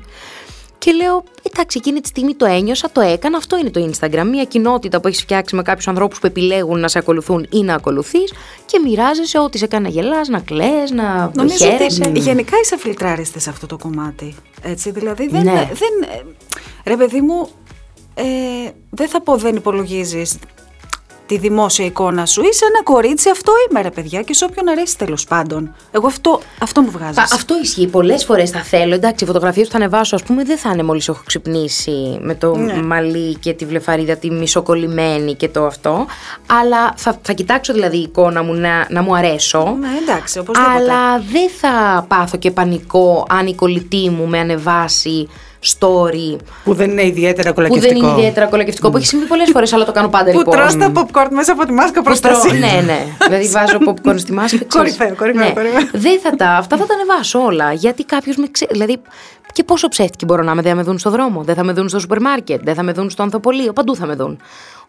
Και λέω, εντάξει, εκείνη τη στιγμή το ένιωσα, το έκανα. Αυτό είναι το Instagram. Μια κοινότητα που έχεις φτιάξει με κάποιους ανθρώπους που επιλέγουν να σε ακολουθούν ή να ακολουθείς και μοιράζεσαι ό,τι σε κάνει να γελάς, να κλε, να Νομίζω χαίρεσαι. ότι γενικά είσαι φιλτράριστη σε αυτό το κομμάτι. Έτσι, δηλαδή δεν. Ναι. δεν ε, ρε παιδί μου, ε, δεν θα πω δεν υπολογίζεις τη δημόσια εικόνα σου. Είσαι ένα κορίτσι, αυτό είμαι ρε παιδιά και σε όποιον αρέσει τέλος πάντων. Εγώ αυτό, αυτό μου βγάζεις. Α, Αυτό ισχύει. Πολλές φορές θα θέλω. Εντάξει, οι φωτογραφίες που θα ανεβάσω, ας πούμε, δεν θα είναι μόλις έχω ξυπνήσει με το Ναι. μαλλί και τη βλεφαρίδα τη μισοκολλημένη και το αυτό. Αλλά θα, θα κοιτάξω δηλαδή η εικόνα μου να, να μου αρέσω. Ναι, εντάξει, οπωσδήποτε. Αλλά δεν θα πάθω και πανικό αν η κολλητή μου με ανεβάσει story Που δεν είναι ιδιαίτερα που κολακευτικό. δεν είναι ιδιαίτερα κολακευτικό, που έχει συμβεί πολλές φορές, αλλά το κάνω πάντα Που λοιπόν. τρως τα popcorn μέσα από τη μάσκα Που τρώω- προστασία. ναι, ναι. Δηλαδή βάζω popcorn στη μάσκα. ξέρεις. Κορυφαίο, κορυφαίο, Ναι. κορυφαίο. Δεν θα τα, αυτά θα τα ανεβάσω όλα. Γιατί κάποιος με ξέρει. Δηλαδή, και πόσο ψεύτικη μπορώ να είμαι, δεν θα με δουν στο δρόμο, δεν θα με δουν στο σούπερ μάρκετ, δεν θα με δουν στο ανθοπολείο, παντού θα με δουν.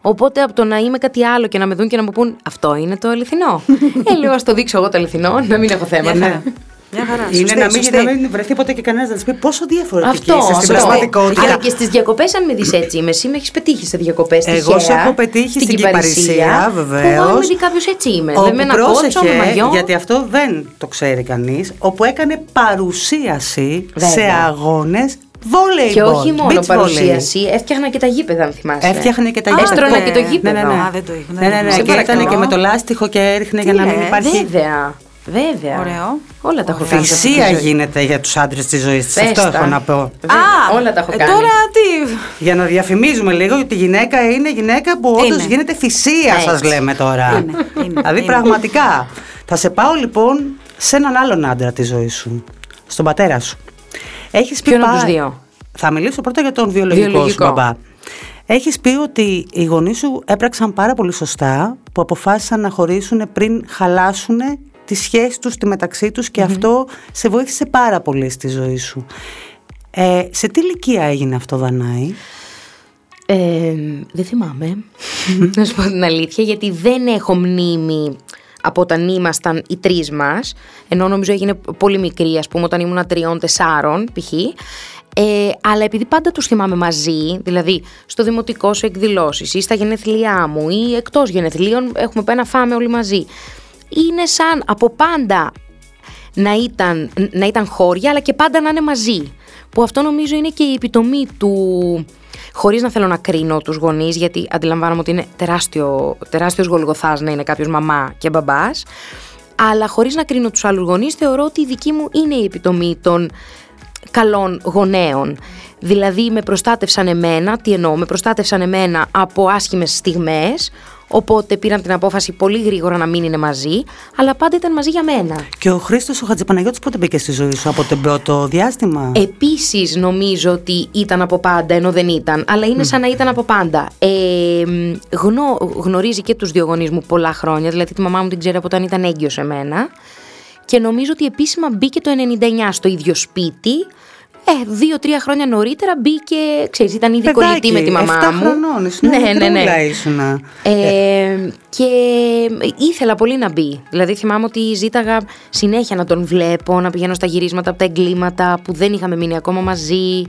Οπότε από το να είμαι κάτι άλλο και να με δουν και να μου πούν Αυτό είναι το αληθινό. ε, λέω, ας το δείξω εγώ το αληθινό, να μην έχω θέματα. Μια χαρά. Μια χαρά. Είναι Σωστή, να μην, σωστή. να μην βρεθεί ποτέ και κανένας να τη πει πόσο διαφορετική Αυτό, είσαι στην αυτό. πραγματικότητα. Αλλά και στις διακοπές, αν με δεις έτσι είμαι, εσύ με έχεις πετύχει σε διακοπές. Εγώ σε έχω πετύχει στην Κυπαρισία, βεβαίως. Εγώ αν με δει κάποιος έτσι είμαι. Όπου δεν με ένα κότσο, με μαγιό. γιατί αυτό δεν το ξέρει κανείς, όπου έκανε παρουσίαση Βέβαια. σε αγώνες βόλεϊ Και όχι μόνο παρουσίαση, έφτιαχνα και τα γήπεδα, αν θυμάσαι. Έφτιαχνε και τα Α, γήπεδα. Έστρωνα ναι. και το γήπεδο. Ναι, ναι, ναι. Α, δεν το είχα, Ναι, δεν ναι, το ναι. είχα. Και Σε ήταν και παρακαλώ. με το λάστιχο και έριχνε Τι για να μην λες, υπάρχει. Βέβαια. Βέβαια. Ωραίο. Όλα τα έχω κάνει. σε αυτή τη Θυσία ζωή. γίνεται για τους άντρες της ζωής της. Πες Αυτό τα. έχω να πω. Βέβαια, όλα τα έχω ε, κάνει. Τώρα τι; Για να διαφημίζουμε λίγο ότι η γυναίκα είναι γυναίκα που όντως Είναι. γίνεται θυσία, Έτσι. σας λέμε τώρα. Είναι, είναι, δηλαδή είναι. πραγματικά. Θα σε πάω λοιπόν σε έναν άλλον άντρα τη ζωή σου. Στον πατέρα σου. Έχεις πει Ποιον από πά- τους δύο; Θα μιλήσω πρώτα για τον βιολογικό, Βιολογικό. σου μπαμπά. Έχεις πει ότι οι γονείς σου έπραξαν πάρα πολύ σωστά που αποφάσισαν να χωρίσουν πριν χαλάσουν τη σχέση τους, τη μεταξύ τους και αυτό σε βοήθησε πάρα πολύ στη ζωή σου. Ε, σε τι ηλικία έγινε αυτό, Δανάη; Ε, δεν θυμάμαι. να σου πω την αλήθεια, γιατί δεν έχω μνήμη από όταν ήμασταν οι τρεις μας. Ενώ νομίζω έγινε πολύ μικρή, ας πούμε, όταν ήμουν τριών-τεσσάρων π.χ. Ε, αλλά επειδή πάντα τους θυμάμαι μαζί, δηλαδή στο δημοτικό σου εκδηλώσεις ή στα γενέθλιά μου ή εκτός γενεθλίων έχουμε πάει να φάμε όλοι μαζί. Είναι σαν από πάντα να ήταν, να ήταν χώρια, αλλά και πάντα να είναι μαζί. Που αυτό νομίζω είναι και η επιτομή του. Χωρίς να θέλω να κρίνω τους γονείς, γιατί αντιλαμβάνομαι ότι είναι τεράστιο, τεράστιος γολγοθάς να είναι κάποιος μαμά και μπαμπάς. Αλλά χωρίς να κρίνω τους άλλους γονείς, θεωρώ ότι η δική μου είναι η επιτομή των καλών γονέων. Δηλαδή με προστάτευσαν εμένα, τι εννοώ, με προστάτευσαν εμένα από άσχημες στιγμές, οπότε πήραν την απόφαση πολύ γρήγορα να μην είναι μαζί, αλλά πάντα ήταν μαζί για μένα. Και ο Χρήστος ο Χατζηπαναγιώτης πότε μπήκε στη ζωή σου, από το πρώτο διάστημα; Επίσης νομίζω ότι ήταν από πάντα ενώ δεν ήταν, αλλά είναι σαν να ήταν από πάντα. Ε, μ, γνω, γνωρίζει και τους δύο γονείς μου πολλά χρόνια, δηλαδή τη μαμά μου την ξέρει από όταν ήταν έγκυος εμένα και νομίζω ότι επίσημα μπήκε το 99 στο ίδιο σπίτι, ε, δύο-τρία χρόνια νωρίτερα μπήκε, ξέρεις, ήταν ήδη κολλητή με τη μαμά 7 μου. χρονών, ήσουν ναι, ναι, ναι. μικρούλα ήσουνα. Ε, και ήθελα πολύ να μπει. Δηλαδή θυμάμαι ότι ζήταγα συνέχεια να τον βλέπω, να πηγαίνω στα γυρίσματα από τα εγκλήματα που δεν είχαμε μείνει ακόμα μαζί.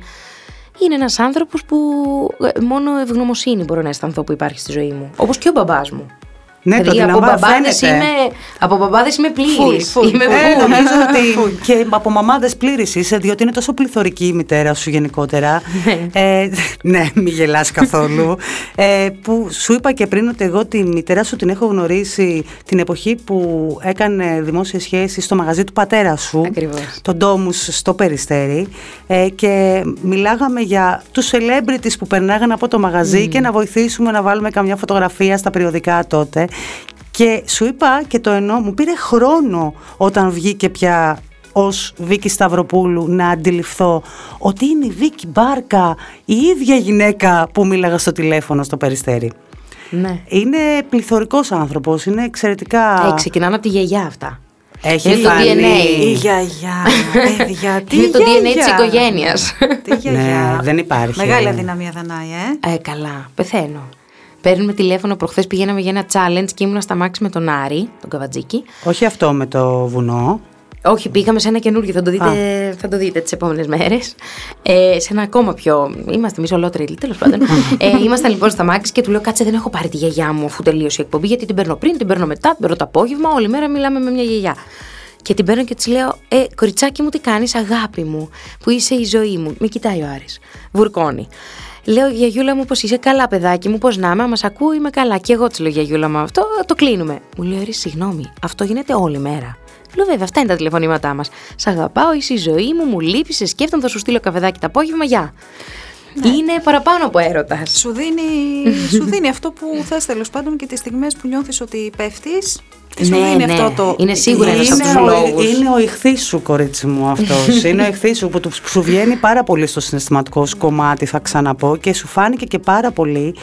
Είναι ένας άνθρωπος που ε, μόνο ευγνωμοσύνη μπορώ να αισθανθώ που υπάρχει στη ζωή μου. Όπως και ο μπαμπάς μου. Ναι, δηλαδή, το από αντιλαμβα- μπαμπάδες φαίνεται. είμαι, από μπαμπάδες είμαι πλήρης. Full, full. Είμαι Ε, full. νομίζω ότι και από μαμάδες πλήρης είσαι, διότι είναι τόσο πληθωρική η μητέρα σου γενικότερα. ε, ναι, μη γελάς καθόλου. ε, που σου είπα και πριν ότι εγώ τη μητέρα σου την έχω γνωρίσει την εποχή που έκανε δημόσια σχέση στο μαγαζί του πατέρα σου. Ακριβώς. Τον Ντόμους στο Περιστέρι. Ε, και μιλάγαμε για τους celebrities που περνάγαν από το μαγαζί και να βοηθήσουμε να βάλουμε καμιά φωτογραφία στα περιοδικά τότε. Και σου είπα και το εννοώ, μου πήρε χρόνο όταν βγήκε πια ως Βίκη Σταυροπούλου να αντιληφθώ ότι είναι η Βίκη Μπάρκα, η ίδια γυναίκα που μίλαγα στο τηλέφωνο στο Περιστέρι. Ναι. Είναι πληθωρικός άνθρωπος, είναι εξαιρετικά... Ε, ξεκινάνε από τη γιαγιά αυτά. Έχει Είναι το φανεί. DNA. Η γιαγιά, παιδιά, τι Είναι το DNA γιαγιά. της οικογένειας. Τι γιαγιά. Ναι, δεν υπάρχει. Μεγάλη αδυναμία Δανάη, ε. Ε, καλά, πεθαίνω. Παίρνουμε τηλέφωνο προχθές πηγαίναμε για ένα challenge και ήμουνα στα μάξι με τον Άρη, τον Καβατζίκη. Όχι αυτό με το βουνό. Όχι, πήγαμε σε ένα καινούργιο, θα το δείτε, θα το δείτε τις επόμενες μέρες. Ε, σε ένα ακόμα πιο. Είμαστε εμείς ολότριλοι, τέλος πάντων. ε, ήμασταν λοιπόν στα μάξι και του λέω: Κάτσε, δεν έχω πάρει τη γιαγιά μου αφού τελείωσε η εκπομπή, γιατί την παίρνω πριν, την παίρνω μετά, την παίρνω το απόγευμα. Όλη μέρα μιλάμε με μια γιαγιά. Και την παίρνω και της λέω: Ε, κοριτσάκι μου, τι κάνεις, αγάπη μου, που είσαι η ζωή μου. Με κοιτάει ο Άρης. Βουρκώνει. Λέω, Γιαγιούλα μου, πώς είσαι; Καλά, παιδάκι μου, πώς να είμαι, μα ακούει, είμαι καλά. Και εγώ της λέω, Γιαγιούλα μου, αυτό το κλείνουμε. Μου λέει, Άρη, συγγνώμη, αυτό γίνεται όλη μέρα. Λέω, βέβαια, αυτά είναι τα τηλεφωνήματά μας. Σ' αγαπάω, είσαι η ζωή μου, μου λείπει, σε σκέφτομαι, θα σου στείλω καφεδάκι το απόγευμα, γεια. Είναι παραπάνω από έρωτας. Σου δίνει, σου δίνει αυτό που θες τέλος πάντων και τις στιγμές που νιώθεις ότι πέφτεις. Σου Ναι, δίνει ναι. αυτό το. Είναι σίγουρα ένας από Είναι τους ο, λόγους. είναι ο ηχθής σου, κορίτσι μου, αυτός. είναι ο ηχθής σου που του- σου βγαίνει πάρα πολύ στο συναισθηματικό σου κομμάτι, θα ξαναπώ, και σου φάνηκε και πάρα πολύ.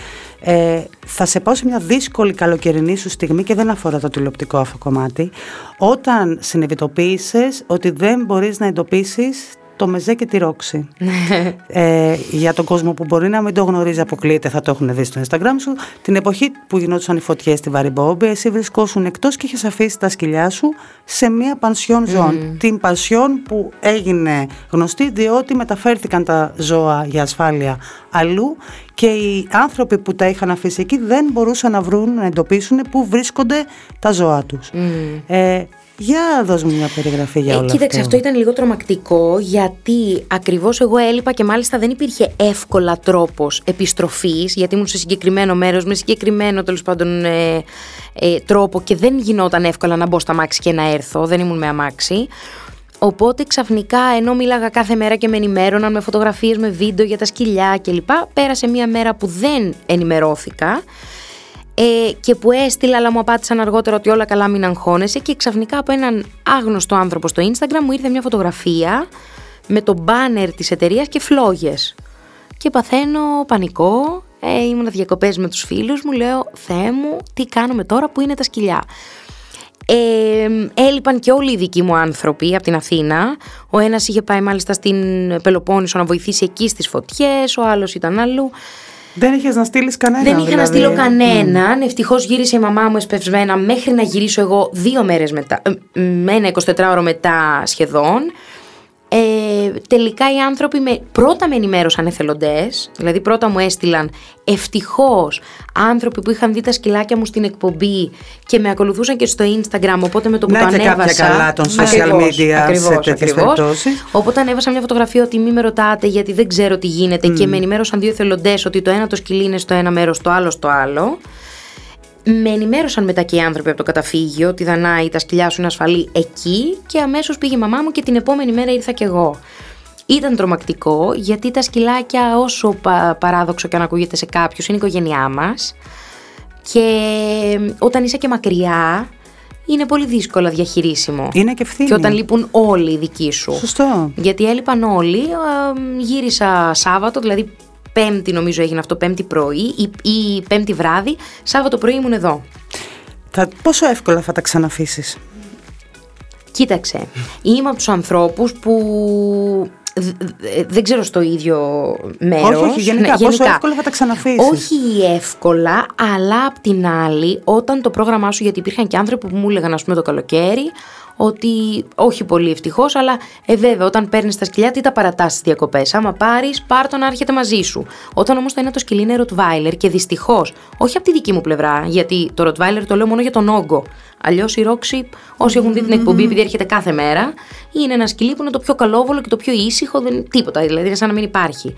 Ε, θα σε πάω σε μια δύσκολη καλοκαιρινή σου στιγμή και δεν αφορά το τηλεοπτικό αυτό κομμάτι. Όταν συνειδητοποίησες ότι δεν μπορείς να εντοπίσεις το μεζέ και τη ρόξη. ε, για τον κόσμο που μπορεί να μην το γνωρίζει, αποκλείεται, θα το έχουν δει στο Instagram σου. Την εποχή που γινόντουσαν οι φωτιές στη Βαριμπόμπη, εσύ βρισκόσουν εκτός και είχες αφήσει τα σκυλιά σου σε μία πανσιόν ζώων. Την πανσιόν που έγινε γνωστή διότι μεταφέρθηκαν τα ζώα για ασφάλεια αλλού και οι άνθρωποι που τα είχαν αφήσει εκεί δεν μπορούσαν να βρουν, να εντοπίσουν πού βρίσκονται τα ζώα τους. Ε, για δώσ' μου μια περιγραφή για Ε, όλα κοίταξε, αυτά. αυτό ήταν λίγο τρομακτικό γιατί ακριβώς εγώ έλειπα και μάλιστα δεν υπήρχε εύκολα τρόπος επιστροφής γιατί ήμουν σε συγκεκριμένο μέρος με συγκεκριμένο τέλος πάντων ε, ε, τρόπο και δεν γινόταν εύκολα να μπω στα μάξι και να έρθω, δεν ήμουν με αμάξι. Οπότε ξαφνικά ενώ μίλαγα κάθε μέρα και με ενημέρωναν με φωτογραφίες, με βίντεο για τα σκυλιά κλπ. Πέρασε μια μέρα που δεν ενημερώθηκα ε, και που έστειλα αλλά μου απάντησαν αργότερα ότι όλα καλά μην αγχώνεσαι και ξαφνικά από έναν άγνωστο άνθρωπο στο Instagram μου ήρθε μια φωτογραφία με το μπάνερ της εταιρείας και φλόγες και παθαίνω πανικό ε, ήμουν διακοπές με τους φίλους μου λέω Θεέ μου τι κάνουμε τώρα που είναι τα σκυλιά; Ε, έλειπαν και όλοι οι δικοί μου άνθρωποι από την Αθήνα. Ο ένας είχε πάει μάλιστα στην Πελοπόννησο να βοηθήσει εκεί στις φωτιές, ο άλλος ήταν αλλού. Δεν είχες να στείλεις κανέναν. Δεν είχα να δηλαδή. στείλω κανέναν. Ευτυχώς γύρισε η μαμά μου εσπευσμένα μέχρι να γυρίσω εγώ δύο μέρες μετά. ε, Με ένα 24ωρο μετά σχεδόν. Ε, τελικά οι άνθρωποι με, πρώτα με ενημέρωσαν εθελοντές, δηλαδή πρώτα μου έστειλαν ευτυχώς άνθρωποι που είχαν δει τα σκυλάκια μου στην εκπομπή και με ακολουθούσαν και στο Instagram. Οπότε με το που Να το και κάποια ανέβασα. καλά των social Ακριβώς, media σε ακριβώς, τέτοιες ακριβώς. περιπτώσεις. Οπότε ανέβασα μια φωτογραφία ότι μη με ρωτάτε γιατί δεν ξέρω τι γίνεται και με ενημέρωσαν δύο εθελοντές ότι το ένα το σκυλί είναι στο ένα μέρος, το άλλο στο άλλο. Με ενημέρωσαν μετά και οι άνθρωποι από το καταφύγιο ότι Δανάη τα σκυλιά σου είναι ασφαλή εκεί και αμέσως πήγε η μαμά μου και την επόμενη μέρα ήρθα κι εγώ. Ήταν τρομακτικό γιατί τα σκυλάκια όσο πα- παράδοξο και αν ακούγεται σε κάποιους είναι η οικογένειά μας και όταν είσαι και μακριά είναι πολύ δύσκολα διαχειρίσιμο. Είναι και ευθύνη. Και όταν λείπουν όλοι οι δικοί σου. Σωστό. Γιατί έλειπαν όλοι. α, Γύρισα Σάββατο, δηλαδή Πέμπτη νομίζω έγινε αυτό, Πέμπτη πρωί ή, ή Πέμπτη βράδυ. Σάββατο πρωί ήμουν εδώ. Θα, πόσο εύκολα θα τα ξαναφήσει. Κοίταξε, είμαι από τους ανθρώπους που δ- δ- δεν ξέρω στο ίδιο μέρος. Όχι, όχι, γενικά, πόσο εύκολα θα τα ξαναφήσεις. Όχι εύκολα, αλλά απ' την άλλη, όταν το πρόγραμμά σου, γιατί υπήρχαν και άνθρωποι που μου έλεγαν, ας πούμε, το καλοκαίρι, ότι όχι πολύ ευτυχώς, αλλά ε, βέβαια, όταν παίρνεις τα σκυλιά, τι τα παρατάσει διακοπές; Άμα πάρεις, πάρ το να έρχεται μαζί σου. Όταν όμως το ένα το σκυλί είναι ροτβάιλερ και δυστυχώς, όχι από τη δική μου πλευρά, γιατί το ροτβάιλερ το λέω μόνο για τον όγκο. Αλλιώς η Ρόξη, όσοι έχουν δει την εκπομπή, επειδή έρχεται κάθε μέρα, είναι ένα σκυλί που είναι το πιο καλόβολο και το πιο ήσυχο, δεν, τίποτα, δηλαδή είναι σαν να μην υπάρχει.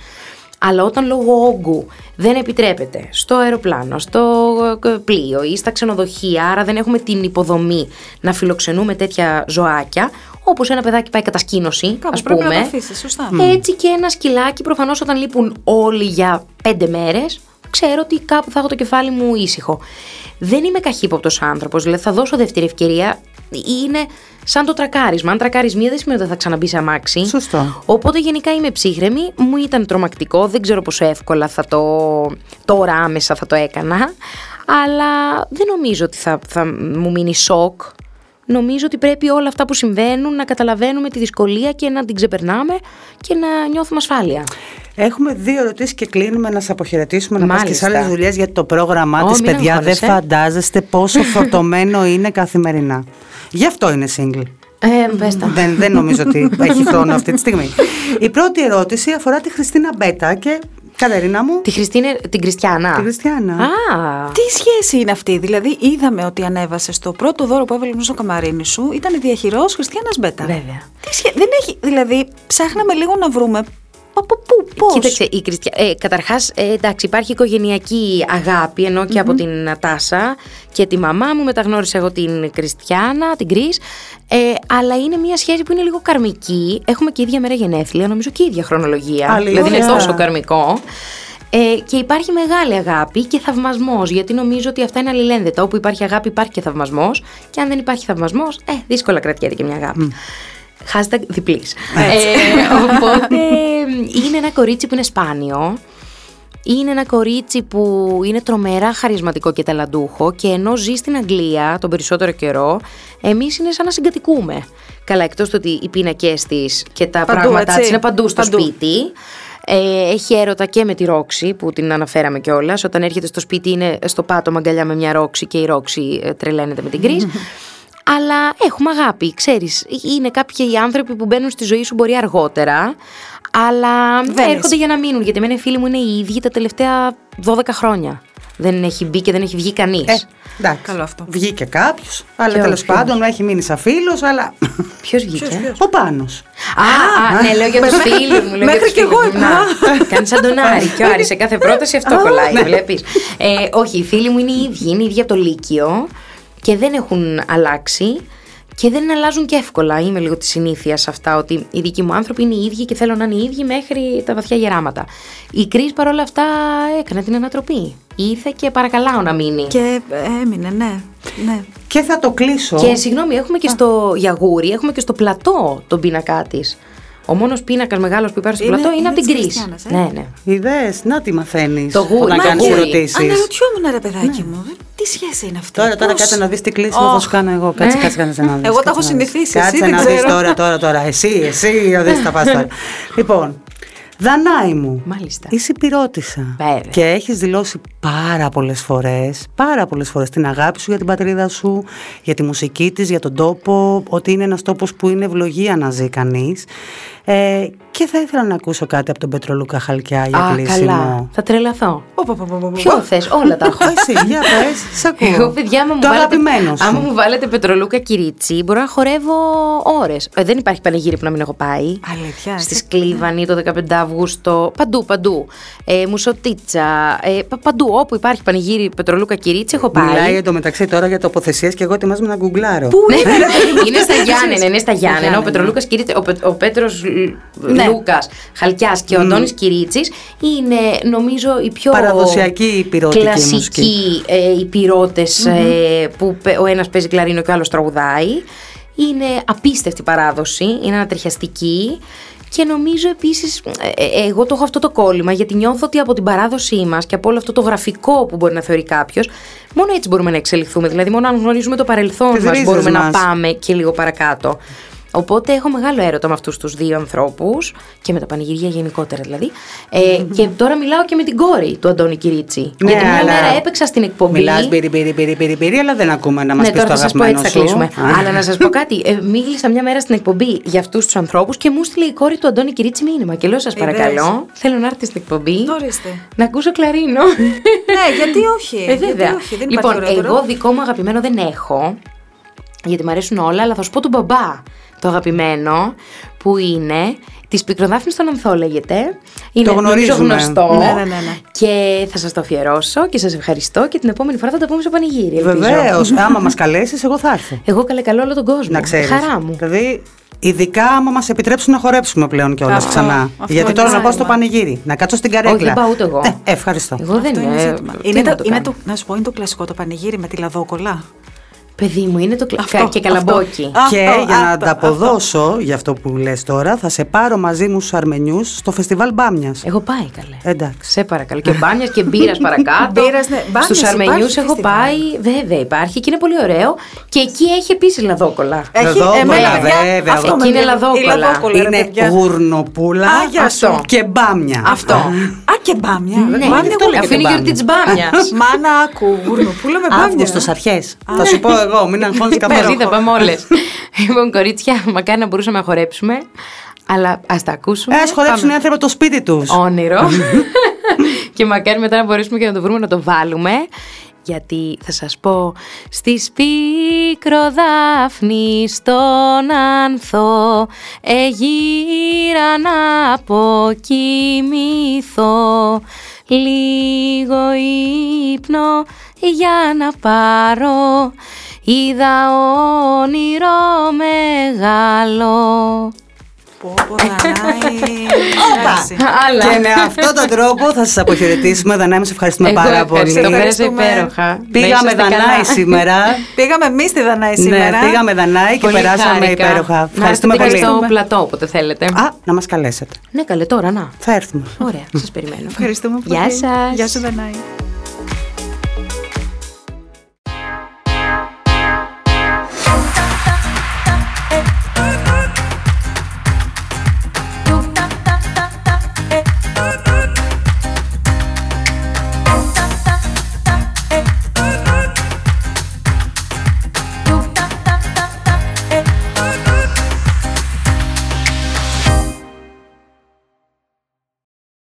Αλλά όταν λόγω όγκου δεν επιτρέπεται στο αεροπλάνο, στο ε, πλοίο ή στα ξενοδοχεία, άρα δεν έχουμε την υποδομή να φιλοξενούμε τέτοια ζωάκια, όπως ένα παιδάκι πάει κατασκήνωση, ας πούμε. Πρέπει να το αφήσεις, σωστά. Έτσι και ένα σκυλάκι, προφανώς όταν λείπουν όλοι για πέντε μέρες, ξέρω ότι κάπου θα έχω το κεφάλι μου ήσυχο. Δεν είμαι καχύποπτος άνθρωπος, δηλαδή θα δώσω δεύτερη ευκαιρία. Είναι σαν το τρακάρισμα. Αν τρακάρεις μία, δεν σημαίνει ότι θα ξαναμπεί σε αμάξι. Σωστό. Οπότε γενικά είμαι ψύχρεμη. Μου ήταν τρομακτικό. Δεν ξέρω πόσο εύκολα θα το. τώρα άμεσα θα το έκανα. Αλλά δεν νομίζω ότι θα, θα μου μείνει σοκ. Νομίζω ότι πρέπει όλα αυτά που συμβαίνουν να καταλαβαίνουμε τη δυσκολία και να την ξεπερνάμε και να νιώθουμε ασφάλεια. Έχουμε δύο ερωτήσεις και κλείνουμε να σας αποχαιρετήσουμε να πας και σε Μάλιστα. άλλες δουλειές γιατί το πρόγραμμά Ω, της, μην παιδιά, δεν αγχώνεσαι. φαντάζεστε πόσο φορτωμένο είναι καθημερινά. Γι' αυτό είναι single. Ε, πες τα. δεν, δεν νομίζω ότι έχει χρόνο αυτή τη στιγμή. Η πρώτη ερώτηση αφορά τη Χριστίνα Μπέτα και Κατερίνα μου, Τη Χριστίνε, την Κριστιανά. τη Χριστιανά. Α, Τι σχέση είναι αυτή, δηλαδή είδαμε ότι ανέβασε στο πρώτο δώρο που έβαλε στο καμαρίνι σου, ήταν η διαχειρός Χριστιανάς Μπέτα. Βέβαια. Τι σχέ... Δεν έχει, δηλαδή ψάχναμε λίγο να βρούμε από πού, πώς; Κοίταξε, η Κριστια... ε, καταρχάς, ε, εντάξει, υπάρχει οικογενειακή αγάπη, ενώ και από την Νατάσα και τη μαμά μου μεταγνώρισα εγώ την Κριστιάνα, την Κρίς, ε, αλλά είναι μια σχέση που είναι λίγο καρμική. Έχουμε και ίδια μέρα γενέθλια, νομίζω και ίδια χρονολογία. Αλήθεια. Δηλαδή είναι τόσο καρμικό. Ε, και υπάρχει μεγάλη αγάπη και θαυμασμός, γιατί νομίζω ότι αυτά είναι αλληλένδετα. Όπου υπάρχει αγάπη, υπάρχει και θαυμασμός. Και αν δεν υπάρχει θαυμασμός, ε, δύσκολα κρατιέται και μια αγάπη. Hashtag διπλής. Ε, οπότε είναι ένα κορίτσι που είναι σπάνιο. Είναι ένα κορίτσι που είναι τρομερά χαρισματικό και ταλαντούχο και ενώ ζει στην Αγγλία τον περισσότερο καιρό, εμείς είναι σαν να συγκατοικούμε. Καλά, εκτός του ότι οι πίνακές της και τα Παντού, πράγματά έτσι. της είναι παντού στο Παντού. σπίτι. Ε, έχει έρωτα και με τη Ρόξη που την αναφέραμε κιόλας. Όταν έρχεται στο σπίτι είναι στο πάτωμα αγκαλιά με μια Ρόξη και η Ρόξη ε, τρελαίνεται με την Κρίς. Αλλά έχουμε αγάπη, ξέρεις. Είναι κάποιοι άνθρωποι που μπαίνουν στη ζωή σου μπορεί αργότερα, αλλά Βαίνεις. έρχονται για να μείνουν. Γιατί εμένα οι φίλοι μου είναι οι ίδιοι τα τελευταία 12 χρόνια. Δεν έχει μπει και δεν έχει βγει κανείς. Ε, εντάξει. Καλό αυτό. Βγήκε κάποιος, αλλά Ποιος, τέλος ποιος; πάντων έχει μείνει σαν φίλος, αλλά. Ποιος βγήκε; Ο πάνω. Α, α, ναι, λέω για τους μέχρι- φίλους μου. λέω για μέχρι τους κι εγώ φίλους μου. είπα. Να, Κάνεις σαν τον Άρη και ο Άρης σε κάθε πρόταση αυτό κολλάει, βλέπεις. Ε, όχι, οι φίλοι μου είναι οι ίδιοι, είναι οι ίδιοι από το Λύκειο και δεν έχουν αλλάξει και δεν αλλάζουν και εύκολα. Είμαι λίγο της συνήθειας σε αυτά ότι οι δικοί μου άνθρωποι είναι οι ίδιοι και θέλω να είναι οι ίδιοι μέχρι τα βαθιά γεράματα. Η Κρίς παρόλα αυτά έκανε την ανατροπή. Ήρθε και παρακαλάω να μείνει. Και ε, έμεινε, ναι. ναι. Και θα το κλείσω. Και συγγνώμη, έχουμε και στο Γιαγούρι, έχουμε και στο πλατό τον πίνακά της. Ο μόνος πίνακας μεγάλος που υπάρχει στο Είναι- πλατό είναι, είναι από την της Κρίς. Χριστιάνας, ε. Ναι, ναι. Ιδέες, να τι μαθαίνεις. Το γούρι. Να Μα κάνεις γούρι. ερωτήσεις. Αναρωτιόμουν ρε παιδάκι μου. Τι σχέση είναι αυτή. Τώρα, τώρα Πώς- κάτσε να δεις τι κλείσιμο θα Ωχ. σου κάνω εγώ. Κάτσε, κάτσε, κάτσε να δεις. Εγώ τα έχω κάτσε να δεις. συνηθίσει, εσύ Κάτσε δεν να δεις ξέρω. τώρα, τώρα, τώρα. Εσύ, εσύ, ο δεις τα πας τώρα. Λοιπόν, Δανάη μου, Μάλιστα. είσαι πυρότησα Βέβαια. και έχεις δηλώσει πάρα πολλές φορές, πάρα πολλές φορές την αγάπη σου για την πατρίδα σου, για τη μουσική της, για τον τόπο, ότι είναι ένας τόπος που είναι ευλογία να ζει κανείς. Ε, και θα ήθελα να ακούσω κάτι από τον Πετρολούκα Χαλκιά για Α, κλείσιμο. καλά. Θα τρελαθώ. Πω, πω, πω, πω, πω, πω. Ποιο θες, όλα τα έχω. Εσύ, για πες, σ' ακούω. Εγώ, παιδιά, άμα μου, το βάλετε, αγαπημένος σου. άμα μου βάλετε πετρολούκα κυρίτσι, μπορώ να χορεύω ώρες. δεν υπάρχει πανηγύρι που να μην έχω πάει. Αλήθεια, Στη εσύ. Σκλίβανη το 15 Αύγουστο. Παντού, παντού. Ε, Μουσοτίτσα. Ε, πα- παντού. Όπου υπάρχει πανηγύρι πετρολούκα κυρίτσι, έχω πάει. Μιλάει εντωμεταξύ τώρα για τοποθεσίες και εγώ ετοιμάζομαι να γκουγκλάρω. Ναι, είναι στα Γιάννενα, είναι στα Γιάννενα. Ο Πετρολούκας Κυρίτσι, ο, Πε, ο Πέτρος Ναι. Λούκας Χαλκιάς και ο Αντώνης Κυρίτσι είναι νομίζω οι πιο Παραδοσιακή υπηρώτικη κλασικοί μουσική. ε, υπηρώτες, ε, που πε- ο ένας παίζει κλαρίνο και ο άλλος τραγουδάει. Είναι απίστευτη παράδοση, είναι ανατριχιαστική. Και νομίζω επίσης, εγώ το έχω αυτό το κόλλημα, γιατί νιώθω ότι από την παράδοσή μας και από όλο αυτό το γραφικό που μπορεί να θεωρεί κάποιος, μόνο έτσι μπορούμε να εξελιχθούμε. Δηλαδή, μόνο αν γνωρίζουμε το παρελθόν Τις μας ρίζες μπορούμε να μας. πάμε και λίγο παρακάτω. Οπότε έχω μεγάλο έρωτα με αυτούς τους δύο ανθρώπους και με τα πανηγυρία γενικότερα δηλαδή. Ε, και τώρα μιλάω και με την κόρη του Αντώνη Κυρίτσι. Ναι, γιατί μια αλλά μέρα έπαιξα στην εκπομπή. Μιλάς μπύρι, μπύρι, μπύρι, μπύρι, μπύρι, αλλά δεν ακούμε να μας ναι, πεις το τώρα θα σας πω έτσι αγαπημένο θα σου. κλείσουμε. Α. Αλλά να σας πω κάτι. Ε, μίλησα μια μέρα στην εκπομπή για αυτούς τους ανθρώπους και μου στείλε η κόρη του Αντώνη Κυρίτσι μήνυμα. Και λέω: Σας παρακαλώ, θέλω να έρθετε στην εκπομπή. Ορίστε. Να ακούσω κλαρίνο. ναι, γιατί όχι. Ε, βέβαια. Γιατί όχι, δεν λοιπόν, υπάρχει ωραιότερο. εγώ δικό μου αγαπημένο δεν έχω. Γιατί μου αρέσουν όλα, αλλά θα σου πω τον μπαμπά. Το αγαπημένο που είναι της πικροδάφνης των Ανθό λέγεται. Είναι Το νομίζω γνωρίζουμε. γνωστό. Ναι, ναι, ναι, ναι. Και θα σας το αφιερώσω και σας ευχαριστώ και την επόμενη φορά θα τα πούμε στο πανηγύρι. ελπίζω. Βεβαίως, άμα μας καλέσεις, εγώ θα έρθω. Εγώ καλέ καλό όλο τον κόσμο. Να ξέρεις. Χαρά μου. Δηλαδή, ειδικά άμα μας επιτρέψουν να χορέψουμε πλέον κιόλας Αυτό, ξανά. αυτό Γιατί είναι τώρα να πάω ζήτημα. στο πανηγύρι, να κάτσω στην καρέκλα. Όχι, δεν πάω ούτε εγώ. Ε, ευχαριστώ. Εγώ δεν Αυτό είναι ε, ζήτημα. τι Είναι να το, το είναι κάνω. το, να σου πω, είναι το κλασικό το πανηγύρι με τη λαδόκολα. Παιδί μου, είναι το κλα... Αυτό, και καλαμπόκι. αυτό. Και Αυτό, για να αυτό, ανταποδώσω για αυτό που λες τώρα, θα σε πάρω μαζί μου στους Αρμενιούς στο φεστιβάλ Μπάμιας. Εγώ πάει καλέ. Εντάξει. Σε παρακαλώ. Και μπάνιας και μπύρας παρακάτω. Μπύρας, ναι. Μπάνιας Στους Αρμενιούς υπάρχει έχω φεστιβάλ. πάει. Βέβαια υπάρχει και είναι πολύ ωραίο. Και εκεί έχει επίσης λαδόκολα. Έχει, Λαδόκολα, εμένα, παιδιά, βέβαια. αυτό Εκεί με είναι δίνει. λαδόκολα. Η λαδόκολα, ρε, Είναι παιδιά. γουρνοπούλα Α, γεια σου. Αυτό. και μπάμια. Αυτό. Α, και μπάμια. Ναι, Μπάμια, αυτό εγώ λέγεται αφού είναι η γιορτής τη μπάμιας. Μάνα, άκου, γουρνοπούλα με μπάμια. Αύγουστος αρχές. Θα σου πω εγώ, μην αγχώνεις Μαζί καθόλου. θα πάμε όλες. λοιπόν, κορίτσια, μακάρι να μπορούσαμε να χορέψουμε. Αλλά ας τα ακούσουμε. Ε, ας χορέψουν οι Πάμε. άνθρωποι το σπίτι τους. Όνειρο. και μακάρι μετά να μπορέσουμε και να το βρούμε να το βάλουμε. Γιατί θα σας πω Στη σπίκροδάφνη στον ανθό Εγύρα να αποκοιμηθώ Λίγο ύπνο για να πάρω Είδα όνειρο μεγάλο Πω, πω, Δανάη. Εντάξει. Άλλα. Και με αυτόν τον τρόπο θα σας αποχαιρετήσουμε. Δανάη, σε ευχαριστούμε Εγώ πάρα πολύ. ευχαριστώ, πέρασα Ευχαριστούμε. υπέροχα. Να Πήγαμε είσαστε Δανάη καλά. σήμερα. Πήγαμε εμείς στη Δανάη σήμερα. Ναι, πήγαμε Δανάη και Πολύ περάσαμε χάρηκα. υπέροχα. Να Ευχαριστούμε έρθετε πολύ. και στο πλατό όποτε θέλετε. Α, να μας καλέσετε. Ναι, καλέ τώρα, να. Θα έρθουμε. Ωραία, σας περιμένω. Ευχαριστούμε πολύ. Γεια σας. Γεια σου, Δανάη.